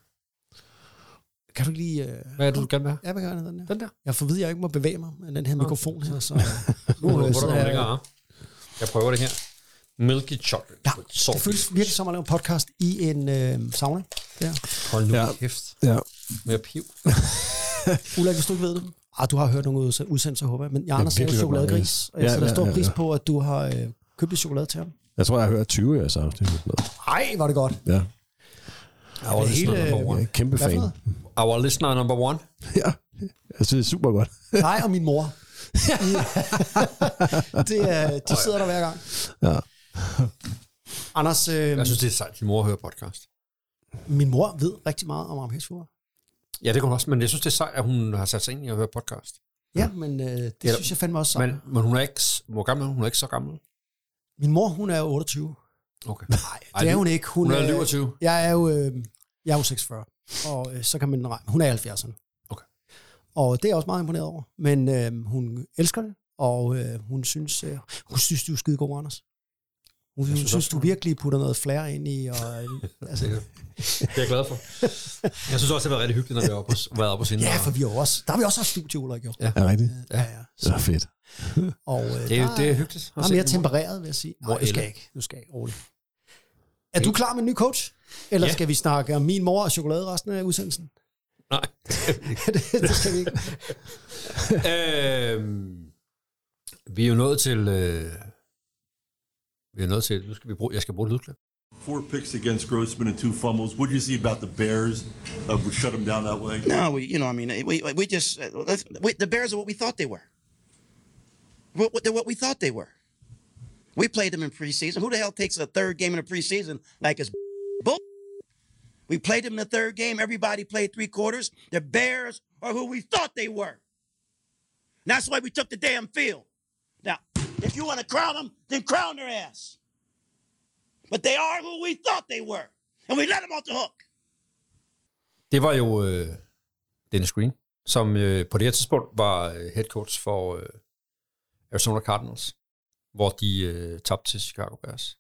kan du ikke lige... Øh, Hvad er det, du gerne vil have? Ja, hvad gør den der? Den der. Jeg får at vide, at jeg ikke må bevæge mig med den her mikrofon her, så... Nu Nu, hvor øh, der er- arme. Jeg prøver det her. Milky chocolate. Ja, det føles virkelig som at lave en podcast i en øh, sauna. Hold nu Ja. ja. kæft. Ja. Mere piv. Ulla, hvis du ikke ved det. Ah, du har hørt nogle udse- udsendelser, håber jeg. Men jeg, Anders er jo chokoladegris, Ja, sætter ja, stor ja, pris ja. på, at du har øh, købt lidt chokolade til ham. Jeg tror, jeg har hørt 20 af jeres afsnit. Ej, var det godt. Ja, Our det listener hele- number jeg er en kæmpe fan. Our listener number one. Ja, jeg synes, det er super godt. Nej, og min mor. det er, de sidder der hver gang. Ja. Anders, øh, Jeg synes, det er sejt, at din mor hører podcast. min mor ved rigtig meget om amerikansk fodbold. Ja, det kan hun også, men jeg synes, det er sejt, at hun har sat sig ind i at høre podcast. Ja, men øh, det Ja, synes jeg fandme også. Men, Men, men hun er ikke, hvor gammel er hun? Hun er ikke så gammel. min mor, hun er jo 28. Okay. Nej, Ej, det er du- hun ikke. Hun, Hun er 27. Jeg er jo, øh, jeg er jo 46, og øh, så kan man regne. Hun er i 70'erne. Okay. Og det er jeg også meget imponeret over. Men øh, hun elsker det, og øh, hun synes, øh, hun synes, du er skide god, Anders. Hun, synes synes, du virkelig putter noget flere ind i. Og, øh, altså, Det er jeg glad for. Jeg synes også, det har været rigtig hyggeligt, når vi har været oppe på, været oppe på scenen. ja, for vi har også, der har vi også haft studie, Ulrik, jo. Ja. Er rigtigt? Ja, ja. Så fedt. Og øh, det, er, der, det er hyggeligt. der er mere tempereret, vil jeg sige. Nej, du skal ikke. Du skal ikke. Roligt. Er du klar med en ny coach? Eller Ja. skal vi snakke om min mor og chokolade resten af udsendelsen? Nej. det, det skal vi ikke. øhm, vi er jo nået til... Øh, vi er nået til... Nu skal vi bruge, jeg skal bruge et lydklip. Four picks against Grossman and two fumbles. What do you see about the Bears uh, would shut them down that way? No, we, you know, I mean, we we just uh, let's, we, the Bears are what we thought they were. What, what, they're what we thought they were. We played them in preseason. Who the hell takes a third game in the preseason like it's bull? We played them in the third game. Everybody played three quarters. The Bears are who we thought they were. And that's why we took the damn field. If you want to crown them, then crown their ass. But they are who we thought they were, and we let them off the hook. Det var jo øh, Dennis Green, som øh, på det her tidspunkt var øh, head coach for øh, Arizona Cardinals, hvor de øh, tabte til Chicago Bears.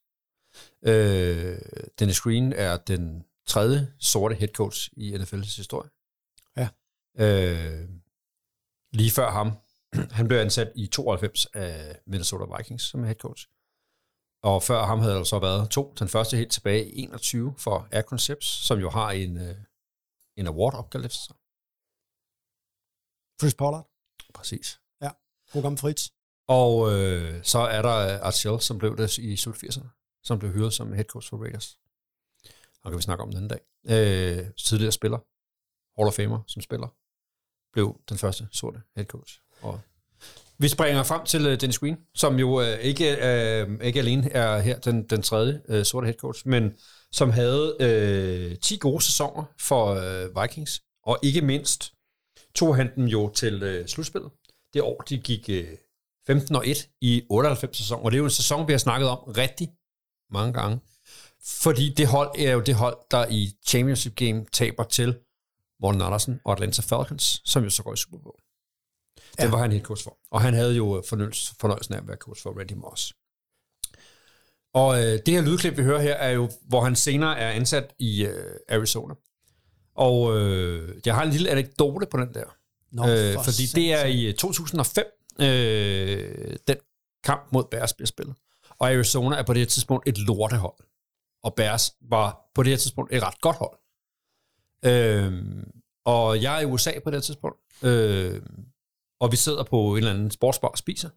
Øh, Dennis Green er den tredje sorte head coach i NFL's historie. Ja. Øh, lige før ham, han blev ansat i 92 af Minnesota Vikings som head coach. Og før ham havde der så været to. Den første helt tilbage i 21 for Air Concepts, som jo har en, øh, en award efter sig. Chris Pollard. Præcis. God gammel Fritz. Og øh, så er der Archel, som blev det i slut 80'erne, som blev hyret som head coach for Raiders. Og kan vi snakke om den anden dag. Øh, tidligere spiller, Hall of Famer, som spiller, blev den første sorte head coach. Og vi springer frem til øh, Dennis Green, som jo øh, ikke, øh, ikke alene er her den, den tredje øh, sorte head coach, men som havde øh, 10 gode sæsoner for øh, Vikings, og ikke mindst tog han dem jo til øh, slutspillet. Det år, de gik øh, 15 og 1 i 98 sæson, og det er jo en sæson, vi har snakket om rigtig mange gange, fordi det hold er jo det hold, der i Championship Game taber til Morten Andersen og Atlanta Falcons, som jo så går i Super Bowl. Den var han helt coach for. Og han havde jo fornøjelsen, fornøjelsen af at være coach for Randy Moss. Og øh, det her lydklip, vi hører her, er jo, hvor han senere er ansat i øh, Arizona. Og øh, jeg har en lille anekdote på den der. Nå, øh, for fordi det er i 2005, øh, den kamp mod Bears bliver spillet. Og Arizona er på det her tidspunkt et lortehold. Og Bears var på det her tidspunkt et ret godt hold. Øh, og jeg er i USA på det her tidspunkt. Øh, og vi sidder på en eller anden sportsbar og spiser.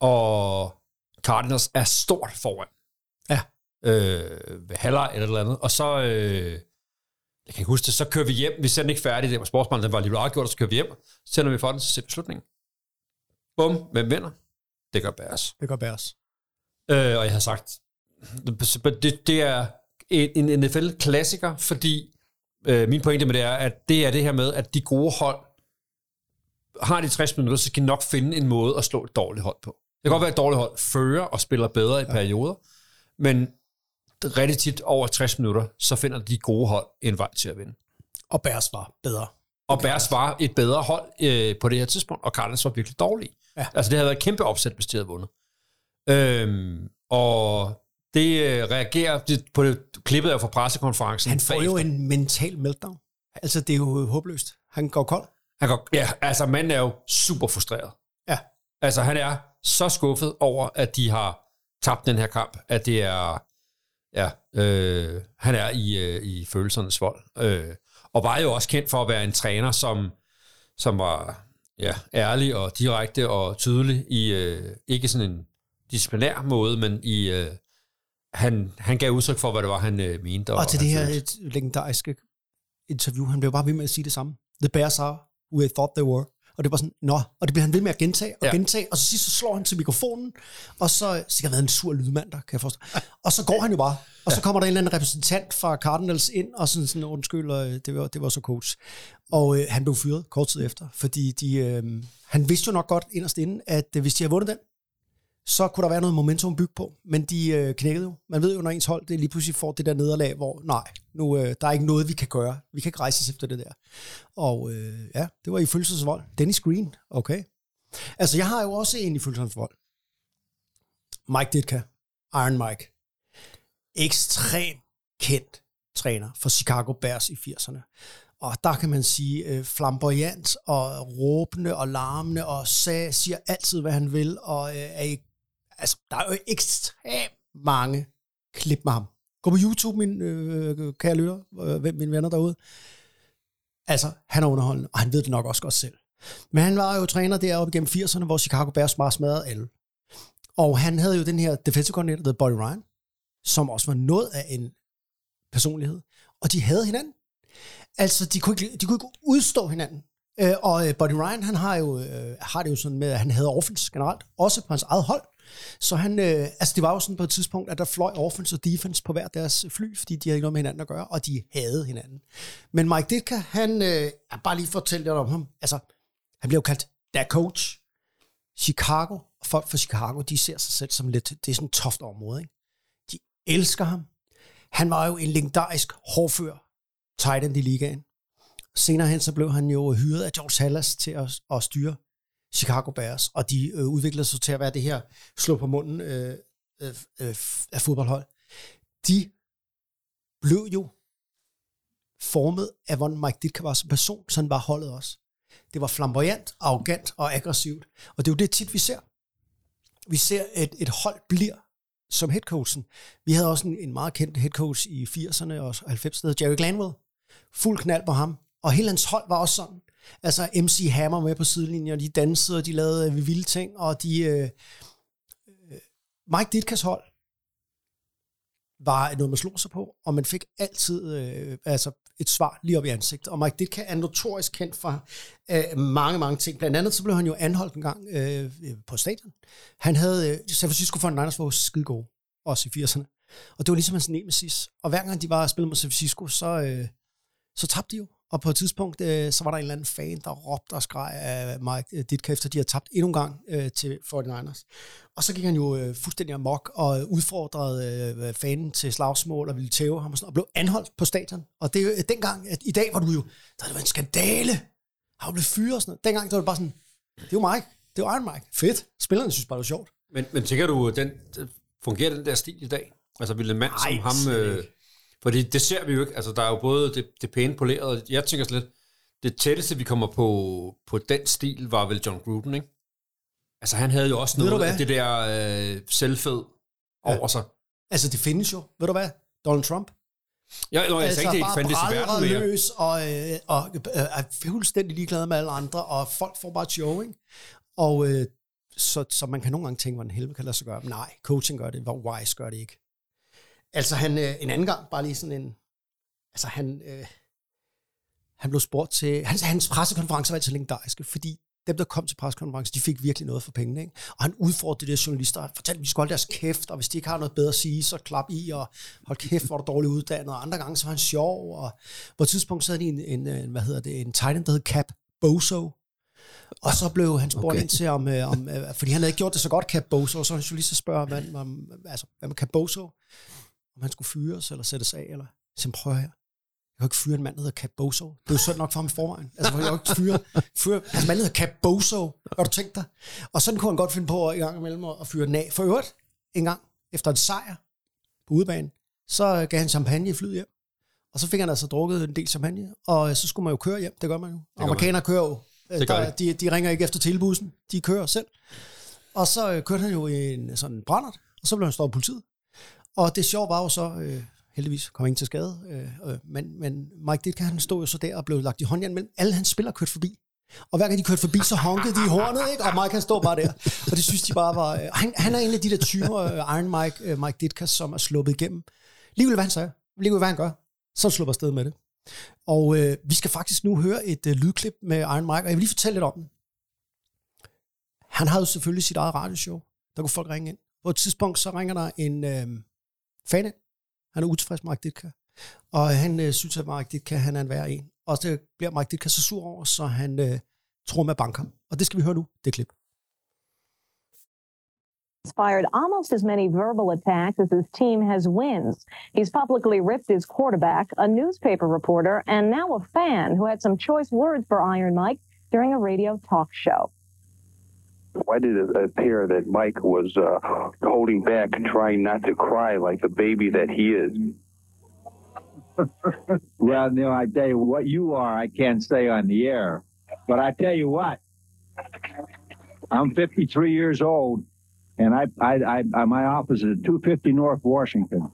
Og Cardinals er stort foran. Ja. Øh, ved halvleg eller et eller andet. Og så, øh, jeg kan ikke huske det, så kører vi hjem. Vi sender ikke færdigt, det var sportsbaren, den var lige afgjort, og så kører vi hjem. Så sender vi for den til slutningen. Bum, hvem vinder? Det gør Bears. Det går bæres. Øh, og jeg har sagt, det, det er en, en NFL-klassiker, fordi øh, min pointe med det er, at det er det her med, at de gode hold har de 60 minutter, så skal de nok finde en måde at slå et dårligt hold på. Det kan godt være, at et dårligt hold fører og spiller bedre i ja. perioder, men rigtig tit over 60 minutter, så finder de gode hold en vej til at vinde. Og bæres var bedre. Og Bears var et bedre hold øh, på det her tidspunkt, og Cardinals var virkelig dårlige. Ja. Altså det havde været et kæmpe opsæt, hvis de havde vundet. Øhm, og det øh, reagerer det, på det, klippet af fra pressekonferencen. Han får jo bagefter. en mental meltdown. Altså, det er jo håbløst. Han går kold. Han går, ja, altså manden er jo super frustreret. Ja. Altså han er så skuffet over, at de har tabt den her kamp, at det er, ja, øh, han er i, øh, i følelsernes vold. Øh, og var jo også kendt for at være en træner, som, som var ja, ærlig og direkte og tydelig i, øh, ikke sådan en disciplinær måde, men i, øh, han, han gav udtryk for, hvad det var, han øh, mente. Og til han det her følte. et legendariske interview, han blev bare ved med at sige det samme. The Bears are who I thought they were. Og det var sådan, nå, og det bliver han ved med at gentage og Ja. gentage, og så sidst så slår han til mikrofonen, og så sikkert været en sur lydmand der, kan jeg forstå. Og så går han jo bare, og så kommer der en eller anden repræsentant fra Cardinals ind, og sådan, sådan undskyld, og det var, det var så coach. Og øh, han blev fyret kort tid efter, fordi de, øh, han vidste jo nok godt inderst inde, at øh, hvis de havde vundet den, så kunne der være noget momentum at bygge på, men de øh, knækkede jo. Man ved jo, når ens hold det lige pludselig får det der nederlag, hvor nej, nu, øh, der er ikke noget, vi kan gøre. Vi kan ikke rejse os efter det der. Og øh, ja, det var i følelsesvold. Dennis Green, okay. Altså, jeg har jo også en i følelsesvold. Mike Ditka, Iron Mike. Ekstrem kendt træner for Chicago Bears i 80'erne. Og der kan man sige øh, flamboyant og råbende og larmende og sag, siger altid, hvad han vil. Og øh, er ikke, altså, der er jo ekstremt mange klip med ham. Gå på YouTube, min øh, kære lytter, øh, mine venner derude. Altså, han er underholdende, og han ved det nok også godt selv. Men han var jo træner deroppe gennem 80'erne, hvor Chicago Bears bare smadrede alle. Og han havde jo den her defensive coordinator, der hedder Buddy Ryan, som også var noget af en personlighed. Og de havde hinanden. Altså, de kunne ikke, de kunne ikke udstå hinanden. Øh, og øh, Buddy Ryan, han har jo, øh, har det jo sådan med, at han havde offense generelt, også på hans eget hold. Så han, øh, altså det var jo sådan på et tidspunkt, at der fløj offense og defense på hver deres øh, fly, fordi de havde ikke noget med hinanden at gøre, og de havde hinanden. Men Mike Ditka, han, øh, jeg bare lige fortælle lidt om ham, altså, han blev jo kaldt der coach. Chicago, og folk fra Chicago, de ser sig selv som lidt, det er sådan et toft område, ikke? De elsker ham. Han var jo en legendarisk hårdfør tight end i ligaen. Senere hen så blev han jo hyret af George Hallas til at, at styre Chicago Bears, og de øh, udviklede sig til at være det her slå på munden øh, øh, øh, af fodboldhold. De blev jo formet af, hvordan Mike Ditka var som person, sådan var holdet også. Det var flamboyant, arrogant og aggressivt, og det er jo det tit, vi ser. Vi ser, at et hold bliver som headcoachen. Vi havde også en, en meget kendt headcoach i 80'erne og 90'erne, Jerry Glanville. Fuld knald på ham. Og hele hans hold var også sådan. Altså MC Hammer med på sidelinjen, og de dansede, og de lavede øh, vilde ting, og de... Øh, øh, Mike Ditkas hold var noget, man slog sig på, og man fik altid øh, altså et svar lige op i ansigtet. Og Mike Ditka er notorisk kendt for øh, mange, mange ting. Blandt andet så blev han jo anholdt en gang øh, på stadion. Han havde, øh, San Francisco 49ers var jo skide gode, også i 80'erne. Og det var ligesom hans nemesis. Og hver gang de var spillet mod San Francisco, så, øh, så tabte de jo. Og på et tidspunkt, øh, så var der en eller anden fan, der råbte og skreg af Mike Ditka, efter de havde tabt endnu en gang øh, til 49ers. Og så gik han jo øh, fuldstændig amok og udfordrede øh, fanen til slagsmål og ville tæve ham og, sådan, og blev anholdt på stadion. Og det er øh, dengang, at i dag var du jo, der var en skandale. Han blev fyret og sådan noget. Dengang der var det bare sådan, det er jo Mike, det er jo Iron Mike. Fedt. Spillerne synes bare, det var sjovt. Men, men tænker du, den, fungerer den der stil i dag? Altså vil en mand Nej, som ham... Øh, ikke. Fordi det ser vi jo ikke. Altså der er jo både det, det pæne polerede. Jeg tænker slet, det tætteste vi kommer på, på den stil var vel John Gruden, ikke? Altså han havde jo også noget af det der øh, selvfed Ja. over sig. Altså, det findes jo. Ved du hvad? Donald Trump. Ja, nå, jeg altså, ikke, det ikke fandtes i verden mere. løs og, øh, og øh, er fuldstændig ligeglad med alle andre, og folk får bare show, ikke? Og øh, så, så man kan nogle gange tænke, hvordan helvede kan lade sig gøre. Men nej, coaching gør det, hvor Wise gør det ikke. Altså han, øh, en anden gang, bare lige sådan en, altså han, øh, han blev spurgt til, hans, hans pressekonferencer var altid legendariske, fordi dem, der kom til pressekonferencen, de fik virkelig noget for pengene. Ikke? Og han udfordrede de der journalister, og fortalte, at de skulle holde deres kæft, og hvis de ikke har noget bedre at sige, så klap i, og hold kæft, hvor du dårligt uddannet. Og andre gange, så var han sjov, og på et tidspunkt, så havde de en, en, en hvad hedder det, en end, der hed Cap Bozo, og så blev han spurgt Okay. ind til, om, øh, om, øh, fordi han havde ikke gjort det så godt, Cap Bozo, og så han journalist, spørger, om, om, altså, hvad med Cap Bozo? Om han skulle fyres, eller sættes af, eller så prøv her. Jeg kan ikke fyre en mand, der hedder Cap Bozo. Det er jo sådan nok for ham i forvejen. Altså, jeg kan ikke fyre, fyre altså, mand, der hedder Cap Bozo. Har du tænkt dig? Og sådan kunne han godt finde på at, i gang imellem at fyre den af. For øvrigt, en gang efter en sejr på udebane, så gav han champagne i flyet hjem. Og så fik han altså drukket en del champagne, og så skulle man jo køre hjem. Det gør man jo. gør Amerikanere kører jo. Det gør der, de, de ringer ikke efter tilbussen. De kører selv. Og så øh, kørte han jo i en sådan brændert, og så blev han stoppet af politiet. Og det sjove var jo så, øh, heldigvis kom ingen til skade, øh, øh, men, men Mike Ditka, han stod jo så der og blev lagt i håndjern mellem alle hans spillere kørte forbi. Og hver gang de kørte forbi, så honkede de i hornet, ikke? og Mike han stod bare der. Og det synes de bare var... Øh, han, han er en af de der typer, øh, Iron Mike, øh, Mike Ditka, som er sluppet igennem. Ligegyldigt hvad han siger, ligegyldigt hvad han gør, så slupper han afsted med det. Og øh, vi skal faktisk nu høre et øh, lydklip med Iron Mike, og jeg vil lige fortælle lidt om den. Han havde jo selvfølgelig sit eget radioshow. Der kunne folk ringe ind. På et tidspunkt, så ringer der en øh, fan af. Han er utilfreds med Mike Ditka. Og han øh, synes, at Mike Ditka, han er en værre en. Og så bliver Mike Ditka så sur over, så han øh, tror med banker. Og det skal vi høre nu, det klip. fired almost as many verbal attacks as his team has wins. He's publicly ripped his quarterback, a newspaper reporter, and now a fan who had some choice words for Iron Mike during a radio talk show. Why did it appear that Mike was uh, holding back trying not to cry like the baby that he is? Well, Neil, I tell you what you are, I can't say on the air. But I tell you what, I'm 53 years old, and I, I, I, I my office is at 250 North Washington.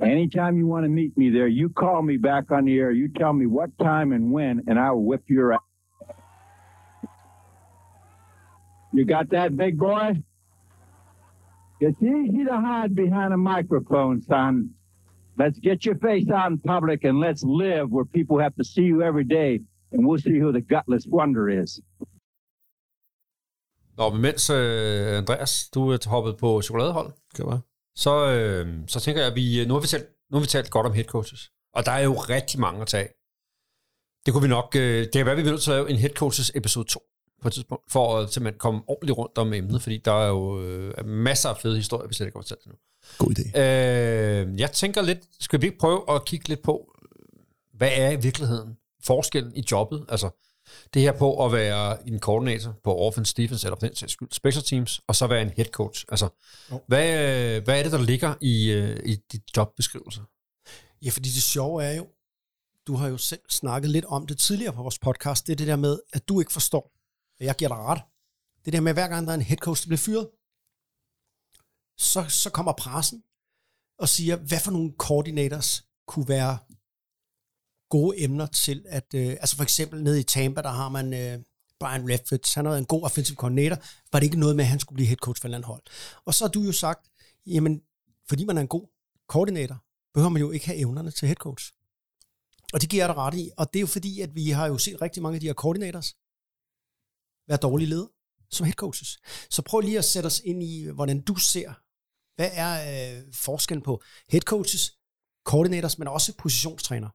Anytime you want to meet me there, you call me back on the air. You tell me what time and when, and I'll whip your ass. You got that, big boy? It's easy to hide behind a microphone, son. Let's get your face out in public and let's live where people have to see you every day, and we'll see who the gutless wonder is. Nå, men mens øh, Andreas, du er hoppet på chokoladehold, Kan være. så, øh, så tænker jeg, at vi, nu, har vi talt, nu har vi talt godt om head coaches. Og der er jo rigtig mange at tage. af. Det kunne vi nok... Øh, det kan være, vi bliver nødt til at lave en head coaches episode 2 på et tidspunkt, for at simpelthen komme ordentligt rundt om emnet, fordi der er jo øh, masser af fede historier, vi slet ikke har fortalt nu. God idé. Øh, jeg tænker lidt, skal vi ikke prøve at kigge lidt på, hvad er i virkeligheden forskellen i jobbet? Altså, det her på at være en koordinator på offense, defense, eller for den sags skyld, special teams, og så være en head coach. Altså, hvad, øh, hvad er det, der ligger i, øh, i dit jobbeskrivelse? Ja, fordi det sjove er jo, du har jo selv snakket lidt om det tidligere på vores podcast, det er det der med, at du ikke forstår, og jeg giver dig ret, det der med, at hver gang der er en head coach, der bliver fyret, så, så kommer pressen og siger, hvad for nogle coordinators kunne være gode emner til at... Øh, altså for eksempel nede i Tampa, der har man øh, Brian Redford. Han har været en god offensive coordinator. Var det ikke noget med, at han skulle blive head coach for et hold? Og så har du jo sagt, jamen, fordi man er en god koordinator, behøver man jo ikke have evnerne til head coach. Og det giver jeg dig ret i. Og det er jo fordi, at vi har jo set rigtig mange af de her coordinators være dårlige ledere som head coaches. Så prøv lige at sætte os ind i, hvordan du ser, hvad er øh, forskellen på head coaches, coordinators, men også positionstræner?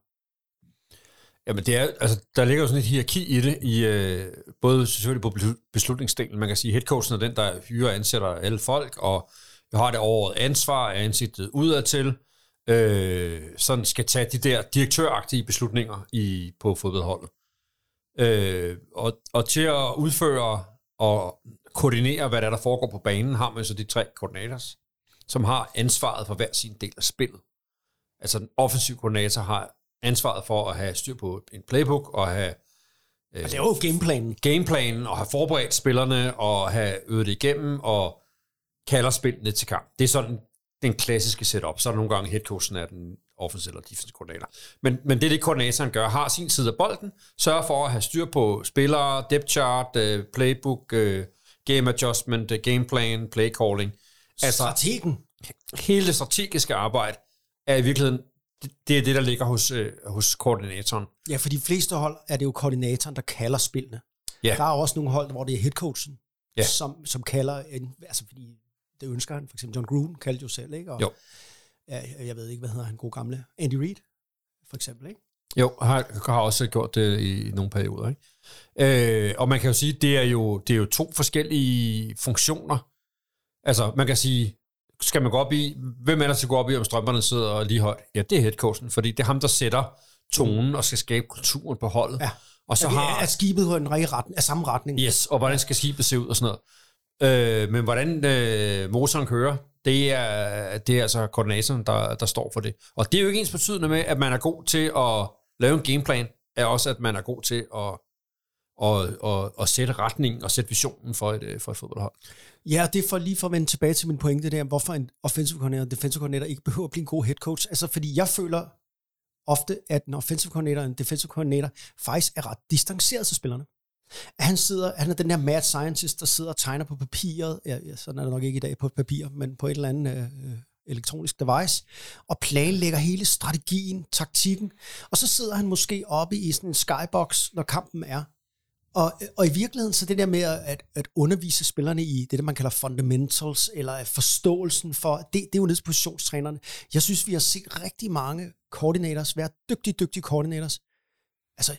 Jamen det er, altså, der ligger jo sådan et hierarki i det, i, øh, både selvfølgelig på beslutningsdelen, man kan sige, headcoachen er den, der hyrer og ansætter alle folk, og har det overordnet ansvar, er ansigtet udadtil, øh, sådan skal tage de der direktøragtige beslutninger i, på fodboldholdet. Øh, og, og til at udføre og koordinere, hvad der, er, der foregår på banen, har man så de tre koordinators, som har ansvaret for hver sin del af spillet. Altså den offensive koordinator har ansvaret for at have styr på en playbook og have Og det er jo gameplanen. gameplanen og have forberedt spillerne og have øvet det igennem og kalder spillene til kamp. Det er sådan den klassiske setup. Så er der nogle gange headcoachen er den offensive eller defensive koordinator. Men, men det er det, koordinatoren gør. Har sin side af bolden, sørger for at have styr på spillere, depth chart, øh, playbook, øh, game adjustment, øh, gameplan, play calling. Altså, Strategen. hele det strategiske arbejde er i virkeligheden, det, det er det, der ligger hos, øh, hos koordinatoren. Ja, for de fleste hold er det jo koordinatoren, der kalder spillene. Ja. Der er også nogle hold, hvor det er headcoachen, Ja. som, som kalder, en, altså fordi det ønsker han, for eksempel John Gruden kaldte jo selv, ikke? Og, Jo. Ja, jeg ved ikke, hvad hedder han, god gamle, Andy Reid, for eksempel, ikke? Jo, har, har også gjort det i nogle perioder. Ikke? Øh, og man kan jo sige, det er jo, det er jo to forskellige funktioner. Altså, man kan sige, skal man gå op i, hvem er der til at gå op i, om strømperne sidder lige højt? Ja, det er headcoachen, fordi det er ham, der sætter tonen og skal skabe kulturen på holdet. Ja. Og så er, det, har, er skibet på en rigtig retning, af samme retning? Yes, og hvordan skal skibet se ud og sådan noget. Øh, men hvordan øh, motoren kører, det er, det er altså koordinatoren, der, der står for det. Og det er jo ikke ens betydende med, at man er god til at lave en gameplan, er også, at man er god til at, at, at, at sætte retningen og sætte visionen for et, for et fodboldhold. Ja, og det er for lige for at vende tilbage til min pointe der, hvorfor en offensive coordinator og defensive coordinator ikke behøver at blive en god head coach. Altså, fordi jeg føler ofte, at en offensive coordinator og en defensive coordinator faktisk er ret distanceret til spillerne. Han sidder, han er den der mad scientist, der sidder og tegner på papiret, ja, ja, sådan er det nok ikke i dag på et papir, men på et eller andet øh, øh, elektronisk device, og planlægger hele strategien, taktikken, og så sidder han måske oppe i sådan en skybox, når kampen er, og, og i virkeligheden, så det der med at, at undervise spillerne i det, der man kalder fundamentals, eller forståelsen for, det, det er jo nede positionstrænerne. Jeg synes, vi har set rigtig mange coordinators være dygtige, dygtige coordinators. Altså,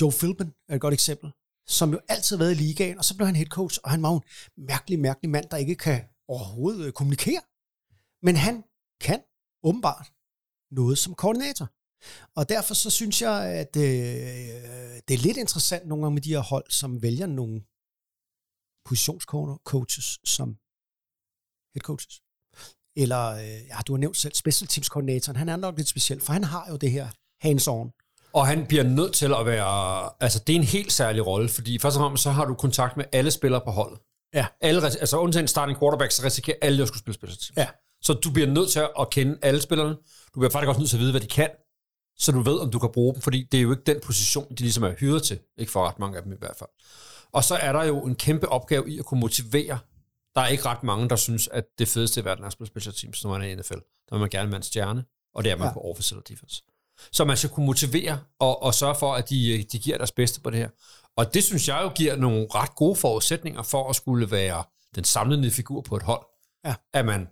Joe Philbin er et godt eksempel, som jo altid har været i ligaen, og så blev han head coach, og han var jo en mærkelig, mærkelig mand, der ikke kan overhovedet øh, kommunikere. Men han kan åbenbart noget som koordinator. Og derfor så synes jeg, at øh, det er lidt interessant nogle gange med de her hold, som vælger nogle positionscoaches som head coaches. Eller, øh, ja, du har nævnt selv special teams koordinatoren, han er nok lidt speciel, for han har jo det her hands-on. Og han bliver nødt til at være... Altså, det er en helt særlig rolle, fordi først og fremmest så har du kontakt med alle spillere på holdet. Ja. Alle, altså, undtagen starting quarterback, så risikerer alle at skulle spille special. Ja. Så du bliver nødt til at kende alle spillerne. Du bliver faktisk også nødt til at vide, hvad de kan, så du ved, om du kan bruge dem, fordi det er jo ikke den position, de ligesom er hyret til. Ikke for ret mange af dem i hvert fald. Og så er der jo en kæmpe opgave i at kunne motivere. Der er ikke ret mange, der synes, at det fedeste i verden er at spille special teams, når man er i NFL. Der vil man gerne være en stjerne, og det er man Ja. på offensive eller defense. Så man skal kunne motivere og, og sørge for, at de, de giver deres bedste på det her. Og det synes jeg jo giver nogle ret gode forudsætninger for at skulle være den samlende figur på et hold. Ja. At man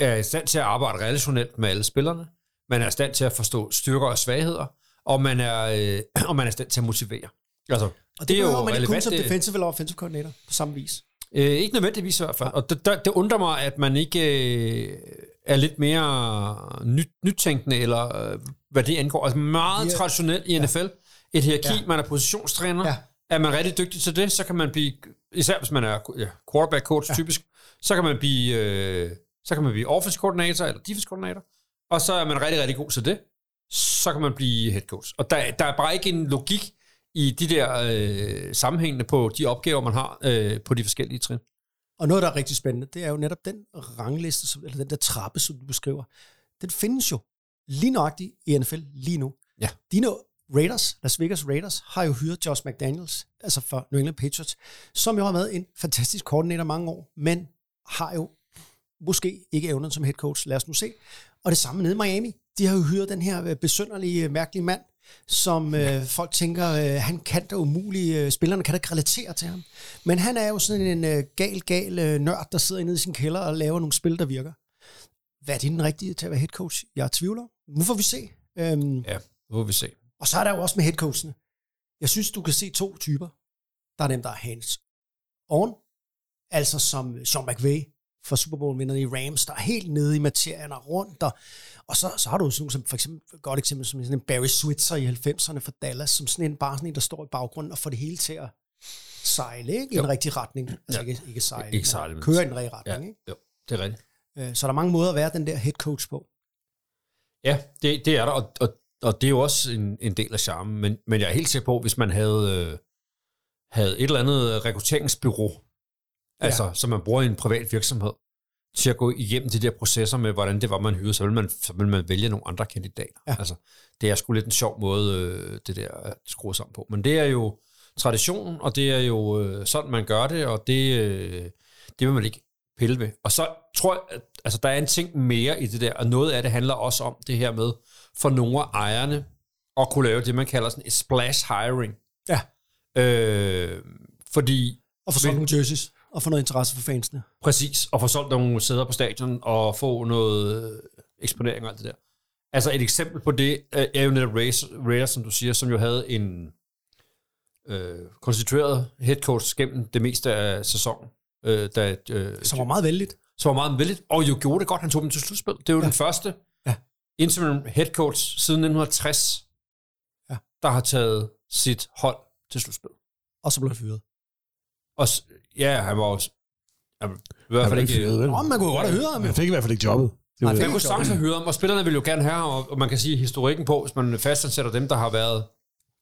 er i stand til at arbejde relationelt med alle spillerne, man er i stand til at forstå styrker og svagheder, og man er, øh, og man er i stand til at motivere. Altså, Og det, det er jo man ikke kun relevant, som det- defensive eller offensive koordinator på samme vis. Øh, ikke nødvendigvis i hvert fald. Og det, det, det undrer mig, at man ikke øh, er lidt mere nyt, nytænkende, eller øh, hvad det angår. Altså meget Ja. yeah. traditionelt i NFL. Et hierarki, Ja. ja. man er positionstræner. Ja. Ja. Er man rigtig dygtig til det, så kan man blive, især hvis man er ja, quarterback coach ja. typisk, så kan man blive, øh, så kan man blive offensive koordinator eller defense koordinator. Og så er man rigtig, rigtig god til det. Så kan man blive head coach. Og der, der er bare ikke en logik i de der øh, sammenhængende på de opgaver, man har øh, på de forskellige trin. Og noget, der er rigtig spændende, det er jo netop den rangliste, eller den der trappe, som du beskriver. Den findes jo lige nøjagtigt i NFL lige nu. Ja. Dino Raiders, Las Vegas Raiders, har jo hyret Josh McDaniels, altså for New England Patriots, som jo har været en fantastisk koordinator mange år, men har jo måske ikke evnen som head coach. Lad os nu se. Og det samme nede i Miami. De har jo hyret den her øh, besynderlige, mærkelige mand, som øh, folk tænker, øh, han kan da umuligt, øh, spillerne kan da ikke relatere til ham. Men han er jo sådan en øh, gal, gal øh, nørd, der sidder nede i sin kælder og laver nogle spil, der virker. Hvad er det den rigtige til at være head coach? Jeg tvivler. Nu får vi se. Øhm, Ja, nu må vi se. og så er der jo også med headcoachene. Jeg synes, du kan se to typer. Der er dem, der er hands on, altså som Sean McVay for Super Bowl-vinderne i Rams, der er helt nede i materien og rundt. Og, og så, så har du sådan nogle som for eksempel, godt eksempel som sådan en Barry Switzer i 90'erne for Dallas, som sådan en, bare sådan en, der står i baggrunden og får det hele til at sejle ikke? i en rigtig retning. Altså Ja. ikke, ikke sejle, Ikke sejle, men- køre i den rigtige retning. Ja, Ikke? jo, det er rigtigt. Øh, Så der er mange måder at være den der head coach på. Ja, det, det er der, og, og, og det er jo også en, en del af charmen. Men, men jeg er helt sikker på, hvis man havde, øh, havde et eller andet rekrutteringsbyrå, ja. altså som man bruger i en privat virksomhed, til at gå igennem de der processer med, hvordan det var, man hyrede, så vil man, så vil man vælge nogle andre kandidater. Ja. Altså, det er sgu lidt en sjov måde, øh, det der at skrue sammen på. Men det er jo tradition, og det er jo øh, sådan, man gør det, og det, øh, det vil man ikke pille ved. Og så tror jeg, at altså, der er en ting mere i det der, og noget af det handler også om det her med, for nogle af ejerne, at kunne lave det, man kalder sådan et splash hiring. Ja. Øh, fordi... Og få solgt nogle jerseys, og få noget interesse for fansene. Præcis, og få solgt nogle sæder på stadion, og få noget øh, eksponering og alt det der. Altså et eksempel på det øh, er jo netop Raiders, som du siger, som jo havde en øh, konstitueret head coach gennem det meste af sæsonen. Øh, da, øh, Som var meget vældigt. Som var meget vældigt, og jo gjorde det godt, han tog dem til slutspil. Det er jo ja. den første ja. interim head coach siden 1960, ja. der har taget sit hold til slutspil. Og så blev han fyret. Og ja, han var også... Han, var i hvert fald ikke... Nå, man kunne jo godt have hyret ham. Han fik i hvert fald ikke jobbet. Det Nej, man kunne sagtens have hyret ham, og spillerne vil jo gerne have ham, og, man kan sige historikken på, hvis man fastansætter dem, der har været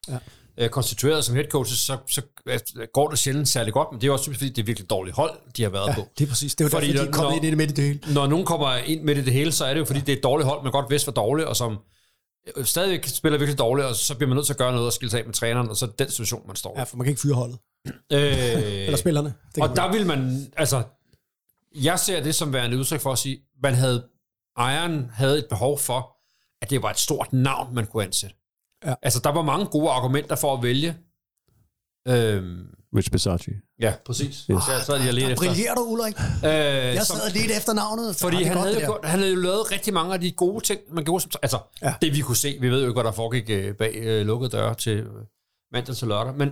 ja. øh, konstitueret som head coaches, så, så øh, går det sjældent særlig godt, men det er også fordi det er virkelig dårligt hold, de har været Ja, på. det er præcis. Det er jo derfor, de er kommet ind i det midt i det hele. Når nogen kommer ind midt i det hele, så er det jo, fordi det er et dårligt hold, man godt vidste var dårligt, og som øh, stadigvæk spiller virkelig dårligt, og så bliver man nødt til at gøre noget og skille sig af med træneren, og så er den situation, man står i. Ja, for man kan ikke fyre holdet. Øh, Eller spillerne. Det og der vil man, altså, jeg ser det som værende udtryk for at sige, man havde, ejeren havde et behov for, at det var et stort navn, man kunne ansætte. Ja. Altså, der var mange gode argumenter for at vælge. Øhm, Rich Bisacci. ja, præcis. Yes. Så jeg sad lige og ledte Der efter. brillerer du, Ulrik. Øh, Jeg som- sad ledte efter navnet. fordi det er han godt, havde, jo han havde jo lavet rigtig mange af de gode ting, man gjorde som... Altså, ja. det vi kunne se, vi ved jo ikke, hvad der foregik øh, bag øh, lukkede døre til øh, mandag til lørdag, men,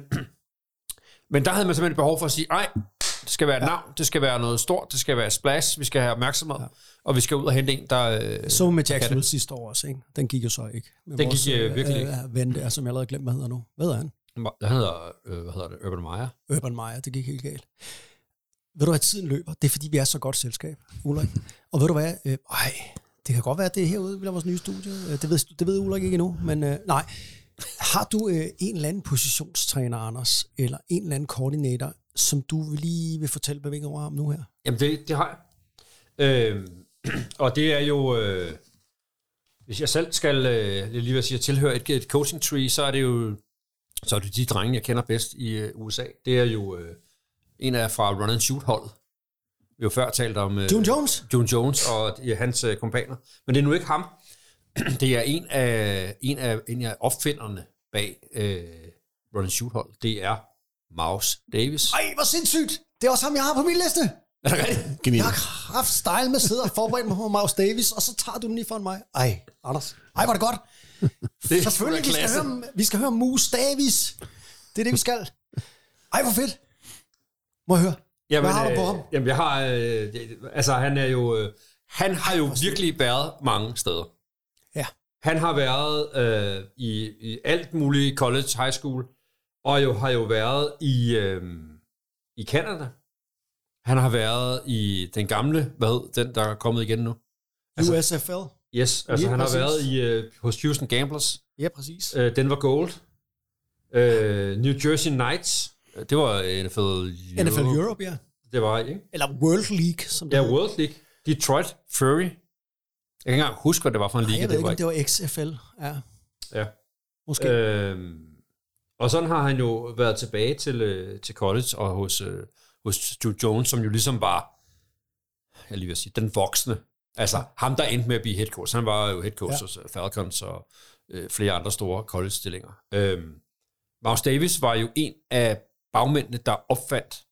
men der havde man simpelthen behov for at sige, nej, det skal være et ja. navn, det skal være noget stort, det skal være splash, vi skal have opmærksomhed, ja. og vi skal ud og hente en, der... Øh, Så med Jackson Hill sidste år også, ikke? Den gik jo så ikke. Med Den gik, øh, virkelig ikke. Øh, ven der, som jeg allerede glemt, hvad hedder nu. Hvad hedder han? Han hedder, øh, hvad hedder det, Urban Meyer. Urban Meyer, det gik helt galt. Ved du hvad, tiden løber? Det er fordi, vi er så godt selskab, Ulrik. Og ved du hvad, øh, ej, det kan godt være, at det er herude ved vores nye studie. Øh, Det ved, det ved Ulrik ikke endnu, men øh, nej. Har du øh, en eller anden positionstræner, Anders, eller en eller anden koordinator, som du lige vil fortælle bevæget over om nu her? Jamen, det, det har jeg. Øh, og det er jo... Øh, hvis jeg selv skal øh, lige vil sige, tilhøre et, et coaching tree, så er det jo så er det de drenge, jeg kender bedst i øh, USA. Det er jo øh, en af fra Run and Shoot holdet. Vi har jo før talt om... Øh, June Jones? June Jones og ja, hans øh, kompaner. Men det er nu ikke ham. det er en af, en af, en af opfinderne bag øh, Run and Shoot hold. Det er Mouse Davis. Ej, hvor sindssygt! Det er også ham, jeg har på min liste. Er det rigtigt? Jeg har haft style med at sidde og forberede mig på Maus Davis, og så tager du den lige foran mig. Ej, Anders. Ej, var det godt. Det er Selvfølgelig, vi skal, høre, vi skal høre Mus Davis. Det er det, vi skal. Ej, hvor fedt. Må jeg høre? Jamen, Hvad har du på øh, ham? Jamen, jeg har... Øh, altså, han er jo... Øh, han har jo virkelig været mange steder. Han har været øh, i, i alt muligt college, high school, og jo har jo været i, øh, i Canada. Han har været i den gamle, hvad den, der er kommet igen nu. USFL. Yes, altså Ja, han har præcis. været i, øh, hos Houston Gamblers. Ja, præcis. Øh, Denver Gold. Øh, New Jersey Knights. Det var NFL Europe. NFL Europe, ja. Det var, ikke? Eller World League, som det Ja, hedder. World League. Detroit Fury. Jeg kan ikke engang huske, hvad det var for en Ej, liga. jeg ved det ikke, var om det var XFL. Ja. Ja. Måske. Øhm, og sådan har han jo været tilbage til, øh, til college og hos, øh, hos Stu Jones, som jo ligesom var, jeg lige vil sige, den voksne. Altså ham, der endte med at blive head coach. Han var jo head coach Ja. ja. hos øh, Falcons og øh, flere andre store college-stillinger. Øhm, Mouse Davis var jo en af bagmændene, der opfandt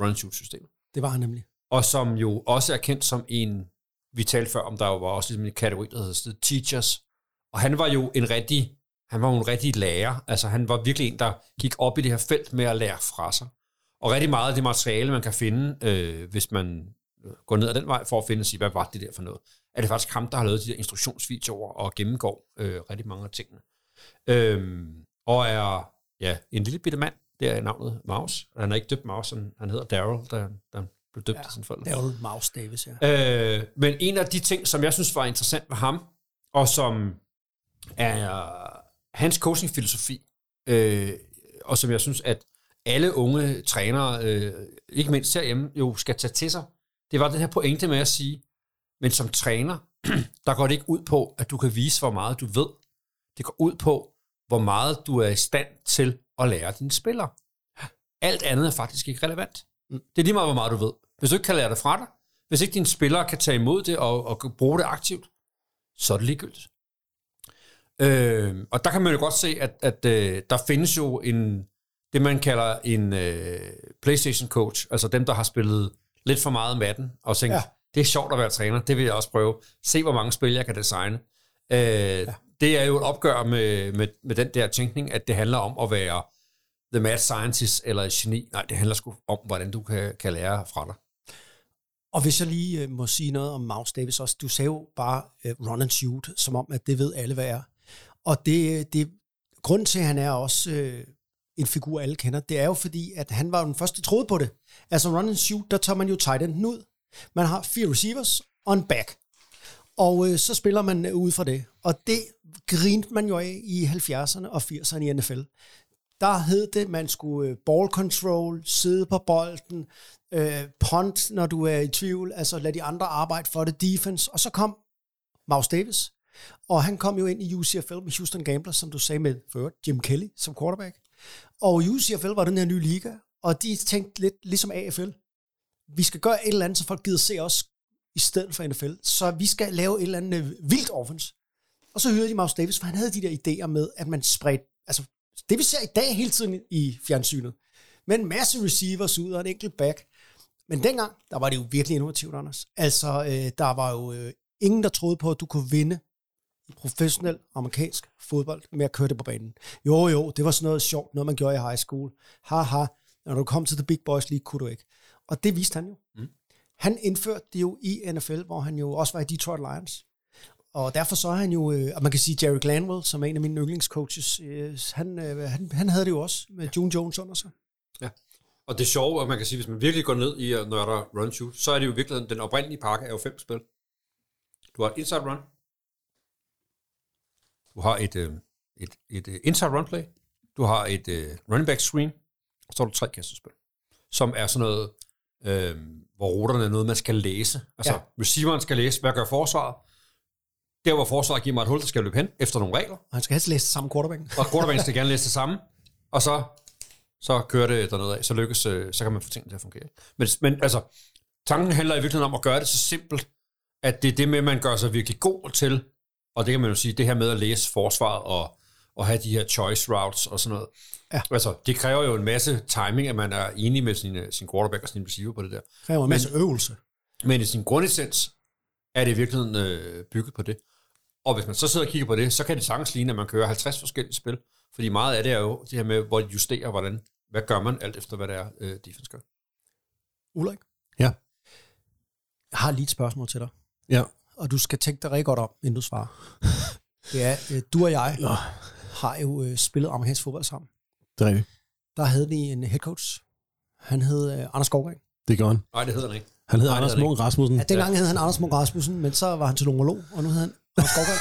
run-shoot-systemet. Det var han nemlig. Og som jo også er kendt som en, vi talte før om, der var også ligesom en kategori, der hedder teachers. Og han var jo en rigtig, han var jo en rigtig lærer. Altså han var virkelig en, der gik op i det her felt med at lære fra sig. Og rigtig meget af det materiale, man kan finde, øh, hvis man øh, går ned ad den vej for at finde og sige, hvad var det der for noget, er det faktisk ham, der har lavet de der instruktionsvideoer og gennemgår øh, rigtig mange af tingene. Øhm, og er ja, en lille bitte mand, der er navnet Maus. Han er ikke døbt Maus, han, han hedder Daryl, der, der blev døbt ja, af sine forældre. Daryl Mouse Davis, ja. Øh, men en af de ting, som jeg synes var interessant ved ham, og som er hans coachingfilosofi, øh, og som jeg synes, at alle unge trænere, øh, ikke mindst herhjemme, jo skal tage til sig, det var den her pointe med at sige, men som træner, der går det ikke ud på, at du kan vise, hvor meget du ved. Det går ud på, hvor meget du er i stand til at lære dine spillere. Alt andet er faktisk ikke relevant. Det er lige meget, hvor meget du ved. Hvis du ikke kan lære det fra dig, hvis ikke dine spillere kan tage imod det og, og bruge det aktivt, så er det ligegyldigt. Øh, og der kan man jo godt se, at, at øh, der findes jo en, det man kalder en øh, PlayStation coach, altså dem, der har spillet lidt for meget matten, og tænkt, ja. Ja. det er sjovt at være træner, det vil jeg også prøve. Se, hvor mange spil jeg kan designe. Øh, ja. Det er jo et opgør med, med, med den der tænkning, at det handler om at være the mad scientist eller et geni. Nej, det handler sgu om, hvordan du kan, kan lære fra dig. Og hvis jeg lige øh, må sige noget om Mouse Davis også, du sagde jo bare øh, run and shoot, som om, at det ved alle, hvad er. Og det, øh, det grund til, at han er også øh, en figur, alle kender, det er jo fordi, at han var den første, der troede på det. Altså run and shoot, der tager man jo tight enden ud. Man har fire receivers og en back. Og øh, så spiller man ud fra det. Og det grinte man jo af i 70'erne og 80'erne i NFL. Der hed det, man skulle øh, ball control, sidde på bolden, øh, punt, når du er i tvivl, altså lad de andre arbejde for det, defense. Og så kom Maus Davis, og han kom jo ind i UCFL med Houston Gamblers, som du sagde med før, Jim Kelly som quarterback. Og UCFL var den her nye liga, og de tænkte lidt ligesom AFL. Vi skal gøre et eller andet, så folk gider se os i stedet for NFL. Så vi skal lave et eller andet øh, vildt offense. Og så hørte de Maus Davis, for han havde de der idéer med, at man spredte, altså det vi ser i dag hele tiden i fjernsynet, med en masse receivers ud og en enkelt back. Men dengang, der var det jo virkelig innovativt, Anders. Altså, øh, der var jo øh, ingen, der troede på, at du kunne vinde i professionel amerikansk fodbold med at køre det på banen. Jo, jo, det var sådan noget sjovt, noget man gjorde i high school. Haha, når du kom til The Big Boys League, kunne du ikke. Og det viste han jo. Mm. Han indførte det jo i NFL, hvor han jo også var i Detroit Lions. Og derfor så er han jo, øh, og man kan sige Jerry Glanwell, som er en af mine yndlingscoaches, øh, han, øh, han, han havde det jo også med June Jones under sig. Og det sjove, at man kan sige, hvis man virkelig går ned i at nørder run shoot, så er det jo virkelig, den oprindelige pakke er jo fem spil. Du har et inside run. Du har et, øh, et, et, et inside run play. Du har et øh, running back screen. Og så har du tre kastespil. Som er sådan noget, øh, hvor ruterne er noget, man skal læse. Altså, ja. Ja. receiveren skal læse, hvad gør forsvaret? Der, hvor forsvaret giver mig et hul, der skal løbe hen efter nogle regler. Og han skal helst læse det samme quarterback. Og quarterbacken skal gerne læse det samme. Og så, så kører det dernede af. Så lykkes, øh, så kan man få tingene til at fungere. Men, men altså, tanken handler i virkeligheden om at gøre det så simpelt, at det er det med, at man gør sig virkelig god til, og det kan man jo sige, det her med at læse forsvaret og, og have de her choice routes og sådan noget. Ja. Altså, det kræver jo en masse timing, at man er enig med sin, øh, sin quarterback og sin receiver på det der. kræver en masse øvelse. Men i sin grundessens er det i virkeligheden øh, bygget på det. Og hvis man så sidder og kigger på det, så kan det sagtens ligne, at man kører 50 forskellige spil. Fordi meget af det er jo det her med, hvor de justerer, hvordan, hvad gør man, alt efter hvad det er, øh, defense gør. Ulrik? Ja. Jeg har lige et spørgsmål til dig. Ja. Og du skal tænke dig rigtig godt om, inden du svarer. Det er, øh, du og jeg Nå. har jo øh, spillet amerikansk fodbold sammen. Det er rigtigt. Der havde vi en head coach. Han hed øh, Anders Skovgren. Det gør han. Nej, det hedder han ikke. Han Nej, det Anders Munk Rasmussen. Ja, dengang hed han Anders Munk Rasmussen, men så var han til numerolog, og nu hedder han Anders Skovgren.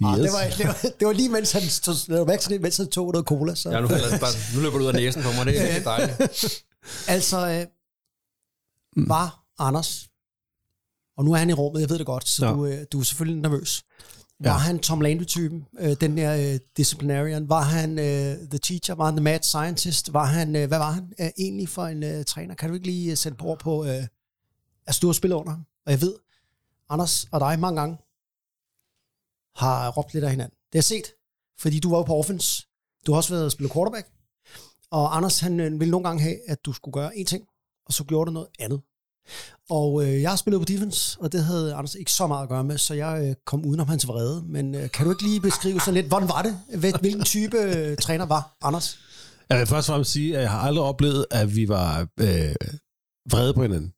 Ah, det, var, det, var, det var lige mens han tog, det var det, mens han tog noget cola. Så. Ja, nu, falder- bare, nu løber du ud af næsen på mig, det er dejligt. Altså, øh, var Anders, og nu er han i rummet, jeg ved det godt, så Ja. ja. du, øh, du er selvfølgelig nervøs. Var han Tom Landry-typen, øh, den der øh, disciplinarian? Var han øh, the teacher? Var han the mad scientist? Var han, øh, hvad var han øh, egentlig for en øh, træner? Kan du ikke lige øh, sætte på på, øh, altså du har spillet under ham, og jeg ved, Anders og dig mange gange har råbt lidt af hinanden. Det har jeg set, fordi du var jo på offense. Du har også været spillet quarterback. Og Anders, han øh, ville nogle gange have, at du skulle gøre en ting, og så gjorde du noget andet. Og øh, jeg har spillet på defense, og det havde Anders ikke så meget at gøre med, så jeg øh, kom udenom hans vrede. Men øh, kan du ikke lige beskrive sådan lidt, hvordan var det? Hvil- Hvilken type øh, træner var Anders? Jeg vil først og fremmest sige, at jeg har aldrig oplevet, at vi var øh, vrede på hinanden.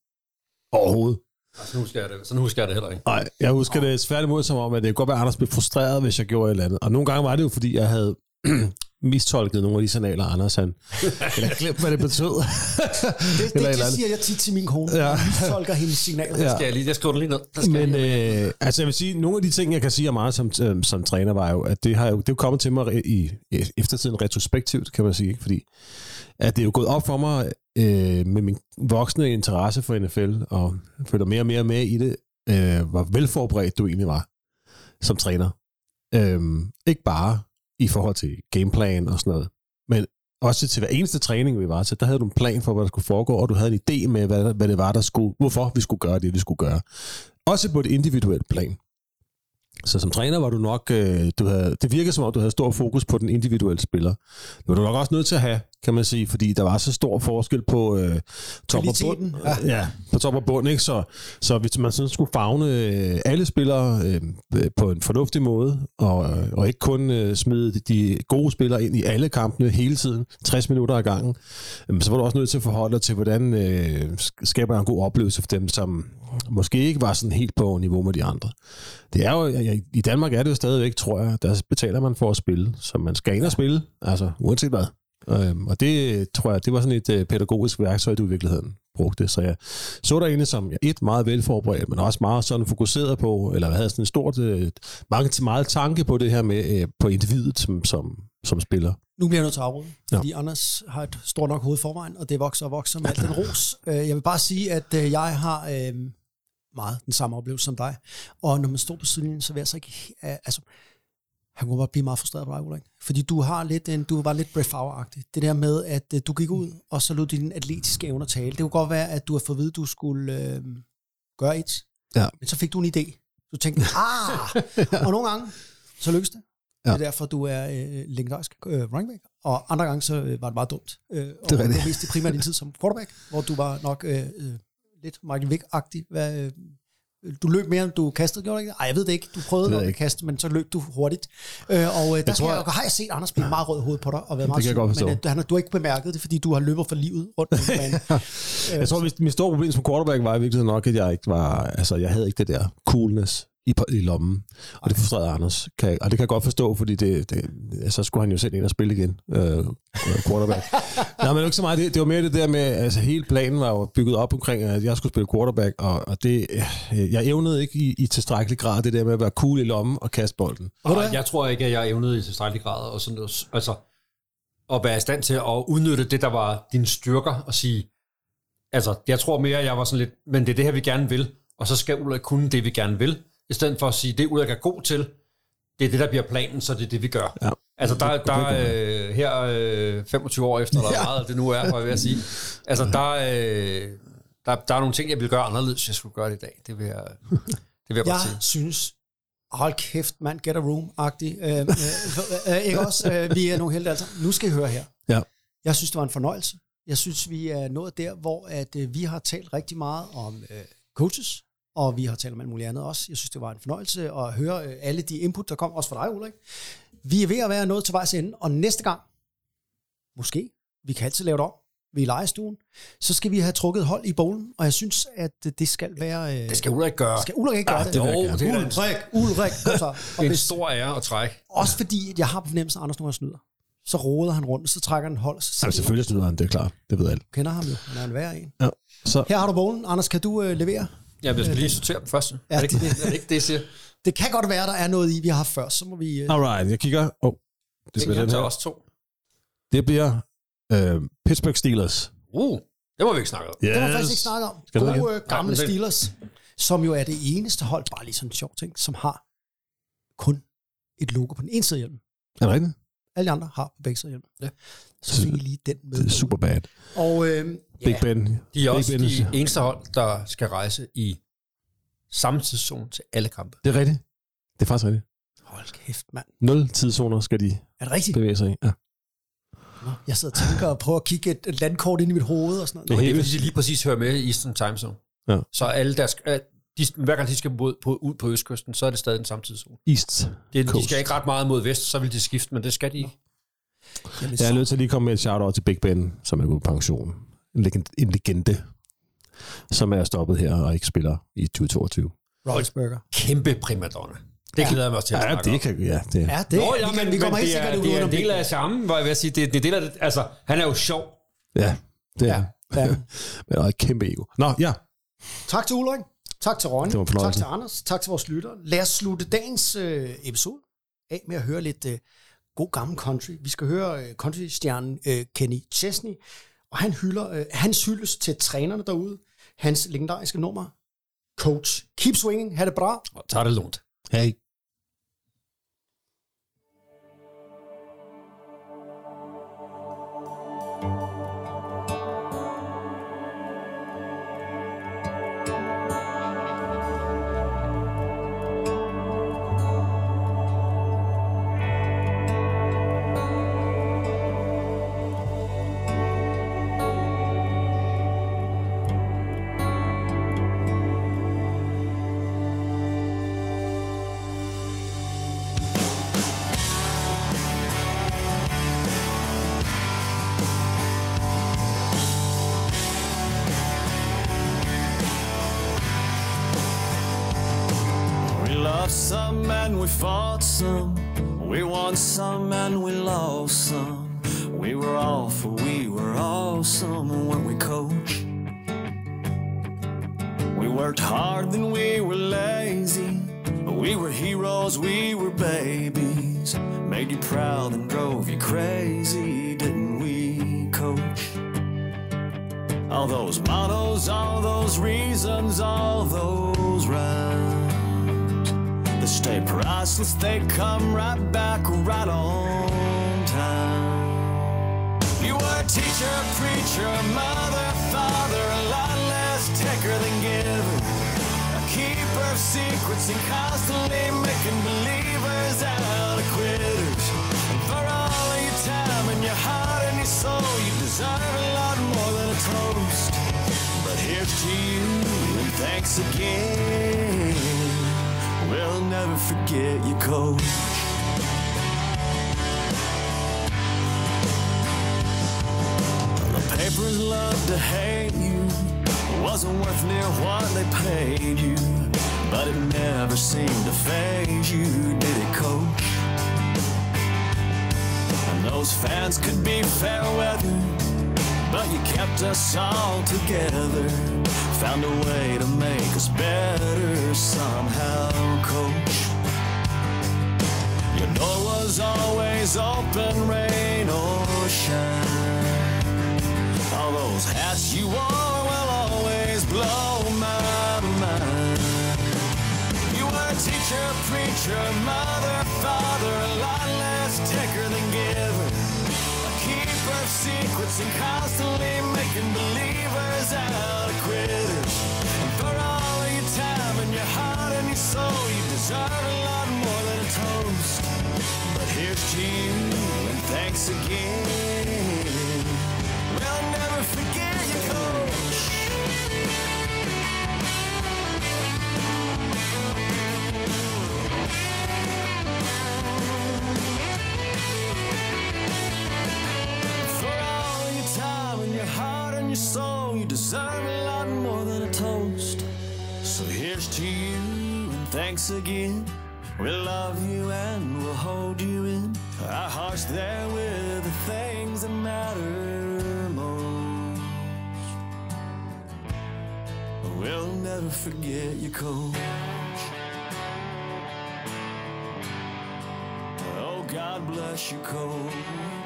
Overhovedet. Sådan husker jeg det, sådan husker jeg det heller ikke. Nej, jeg husker det svært imod som om, at det kunne godt være, at Anders blev frustreret, hvis jeg gjorde et eller andet. Og nogle gange var det jo, fordi jeg havde mistolket nogle af de signaler, Anders han... Eller glemt, hvad det betød. Det, det, det, eller det siger jeg tit til min kone. Ja. Jeg tolker hendes signaler. Det Ja. skal jeg lige, jeg skriver det lige ned. Det skal Men jeg øh, altså jeg vil sige, nogle af de ting, jeg kan sige om mig som, øh, som træner, var jo, at det, har jo, det er jo kommet til mig i, i eftertiden retrospektivt, kan man sige. Ikke? Fordi at det er jo gået op for mig øh, med min voksne interesse for NFL, og følger mere og mere med i det, øh, hvor velforberedt du egentlig var som træner. Øh, ikke bare i forhold til gameplan og sådan noget, men også til hver eneste træning, vi var til, der havde du en plan for, hvad der skulle foregå, og du havde en idé med, hvad, hvad det var, der skulle, hvorfor vi skulle gøre det, vi skulle gøre. Også på et individuelt plan. Så som træner var du nok, øh, du havde, det virkede som om, du havde stor fokus på den individuelle spiller. Nu var du nok også nødt til at have, kan man sige, fordi der var så stor forskel på øh, top og bund. Kvaliteten, Ja. ja, på top og bund, ikke? Så, så hvis man sådan skulle fagne øh, alle spillere øh, på en fornuftig måde, og, og ikke kun øh, smide de gode spillere ind i alle kampene hele tiden, 60 minutter ad gangen, øh, så var du også nødt til at forholde dig til, hvordan øh, skaber jeg en god oplevelse for dem, som måske ikke var sådan helt på niveau med de andre. Det er jo, i Danmark er det jo stadigvæk, tror jeg, der betaler man for at spille, så man skal ind og spille, altså uanset hvad. Øhm, og det tror jeg, det var sådan et øh, pædagogisk værktøj, du i virkeligheden brugte. Så jeg så der egentlig som ja, et meget velforberedt, men også meget sådan fokuseret på, eller havde sådan en stort, øh, mange, meget tanke på det her med øh, på individet som, som, som spiller. Nu bliver jeg nødt til at afbryde, Ja. fordi Anders har et stort nok hoved forvejen, og det vokser og vokser med alt den ros. Øh, Jeg vil bare sige, at øh, jeg har øh, meget den samme oplevelse som dig. Og når man står på sidelinjen, så vil jeg så ikke... Altså, han kunne godt blive meget frustreret på dig, Ulrik. Fordi du har lidt en, du var lidt Brett Favre-agtig. Det der med, at øh, du gik ud, og så lod dine atletiske evner tale. Det kunne godt være, at du har fået at vide, at du skulle øh, gøre et. Ja. Men så fik du en idé. Du tænkte, ah! og nogle gange, så lykkes det. Ja. Det er derfor, du er øh, legendarisk øh, running back. Og andre gange, så øh, var det meget dumt. Øh, og Det er rigtigt. Du viste primært din tid som quarterback, hvor du var nok øh, øh, lidt Michael Vick-agtig. Hvad, øh, du løb mere, end du kastede, gjorde du ikke? Ej, jeg ved det ikke. Du prøvede nok jeg at kaste, men så løb du hurtigt. Øh, og øh, der tror, skal jeg, jeg- har jeg set Anders blive meget rød i hovedet på dig, og været Det meget jeg sur, men øh, han, du har ikke bemærket det, fordi du har løbet for livet rundt på banen. Jeg tror, mit, mit store problem som quarterback var i virkeligheden nok, at jeg ikke var, altså jeg havde ikke det der coolness i, i lommen. Og det frustrerede Anders. Kan, og det kan jeg godt forstå, fordi det, det, så skulle han jo selv ind og spille igen, øh, øh, quarterback. Nej, men ikke så meget. Det, det var mere det der med, altså hele planen var jo bygget op omkring, at jeg skulle spille quarterback, og, og det, øh, jeg evnede ikke i, i tilstrækkelig grad det der med at være cool i lommen og kaste bolden. Og jeg tror ikke, at jeg evnede i tilstrækkelig grad og sådan noget, altså, at være i stand til at udnytte det, der var dine styrker, og sige, altså, jeg tror mere, at jeg var sådan lidt, men det er det her, vi gerne vil, og så skal Ulrik kunne det, vi gerne vil, i stedet for at sige, det Ulrik er god til, det er det, der bliver planen, så det er det, vi gør. Ja. Altså, der, der øh, her øh, 25 år efter, eller Ja. meget det nu er, var jeg ved at sige, altså, der, øh, der, der er nogle ting, jeg ville gøre anderledes, hvis jeg skulle gøre det i dag. Det vil jeg, det vil jeg godt Jeg sige. synes, hold kæft, mand, get a room-agtig. Øh, øh, øh, øh, ikke også? Øh, vi er nogle helte altså. Nu skal I høre her. Ja. Jeg synes, det var en fornøjelse. Jeg synes, vi er nået der, hvor at, øh, vi har talt rigtig meget om øh, coaches, og vi har talt om alt muligt andet også. Jeg synes, det var en fornøjelse at høre øh, alle de input, der kom, også fra dig, Ulrik. Vi er ved at være nået til vejs ende, og næste gang, måske, vi kan altid lave det om, vi er i lejestuen, så skal vi have trukket hold i bowlen, og jeg synes, at det skal være... Øh, Det skal Ulrik gøre. skal Ulrik ikke gøre Ja, det? det Jo. Det er Ulrik, Ulrik, kom så. Og Det er en hvis, stor ære at trække. også fordi, at jeg har på fornemmelsen, at Anders nogle snyder. Så roder han rundt, og så trækker han hold, så Jamen, selvfølgelig snyder han, det er klart. Det ved alle. kender ham jo, han er en værre en. Ja. Så, Her har du bowlen. Anders, kan du øh, levere? Ja, jeg skal lige sortere dem først. Ja, er, det ikke, det- det, er det ikke det, jeg siger? Det kan godt være, der er noget i, vi har haft før. Så må vi... Øh, alright, jeg kigger. Oh, det Det bliver den tage her. os to. Det bliver øh, Pittsburgh Steelers. Uh, det må vi ikke snakke om. Det har vi faktisk ikke snakket om. Skal Gode øh, gamle det- Steelers, som jo er det eneste hold, bare lige sådan en sjov ting, som har kun et logo på den ene side af hjelmen. Er det rigtigt? Alle de andre har hjelmen. Ja. Så fik lige den med. Det er super bad. Og øh, Big Ben. De er Big også Ben de eneste hold, der skal rejse i samme tidszone til alle kampe. Det er rigtigt. Det er faktisk rigtigt. hold kæft, mand. Nul tidszoner skal de Er det rigtigt? bevæge sig i. Ja. Jeg sidder og tænker og prøver at kigge et, landkort ind i mit hoved og sådan noget. Det er Og det er fordi, de lige præcis hører med i Eastern Time Zone. Ja. Så alle deres, øh, de, hver gang de skal ud på, ud på Østkysten, så er det stadig den samme tidszone. East Det, de Coast. skal ikke ret meget mod vest, så vil de skifte, men det skal de ikke. Jamen, Jeg er nødt til at lige komme med et shout-out til Big Ben, som er gået på pension. En, legend, en legende, som er stoppet her og ikke spiller i 2022. Rolfsburger. Kæmpe primadonna. Det glæder jeg mig også til at Ja, det kan ja, det. Ja, det, Nå, ja, men, vi kommer men helt det, er, sikkert ud det er under en del af charmen, hvor jeg vil sige, det, det er del af det, altså, han er jo sjov. Ja, det er. Ja. Men der er et kæmpe ego. Nå, ja. Tak til Ulrik. Tak til Ronny. Tak til Anders. Tak til vores lyttere. Lad os slutte dagens øh, episode af med at høre lidt øh, god gammel country. Vi skal høre øh, country-stjernen øh, Kenny Chesney, og han hylder, øh, hans hyldes til trænerne derude. Hans legendariske nummer, Coach. Keep swinging. Ha' det bra. Og tager det lunt. Hey. Some and come right back right on time. You were a teacher, preacher, mother, father, a lot less taker than giver. A keeper of secrets and constantly making believers out of quitters. And for all of your time and your heart and your soul, you deserve a lot more than a toast. But here's to you and thanks again. We'll never forget you, coach. Love to hate you. Wasn't worth near what they paid you. But it never seemed to phase you, did it, coach? And those fans could be fair weather, but you kept us all together. Found a way to make us better somehow, coach. Your door was always open, rain or shine. Those hats you wore will always blow my mind. You were a teacher, preacher, mother, father, a lot less taker than giver. A keeper of secrets and constantly making believers out of quitters. And for all of your time and your heart and your soul, you deserve a lot more than a toast. But here's to you and thanks again. Deserve a lot more than a toast. So here's to you and thanks again. We love you and we'll hold you in our hearts there with the things that matter We'll never forget you, coach. Oh, God bless you, coach.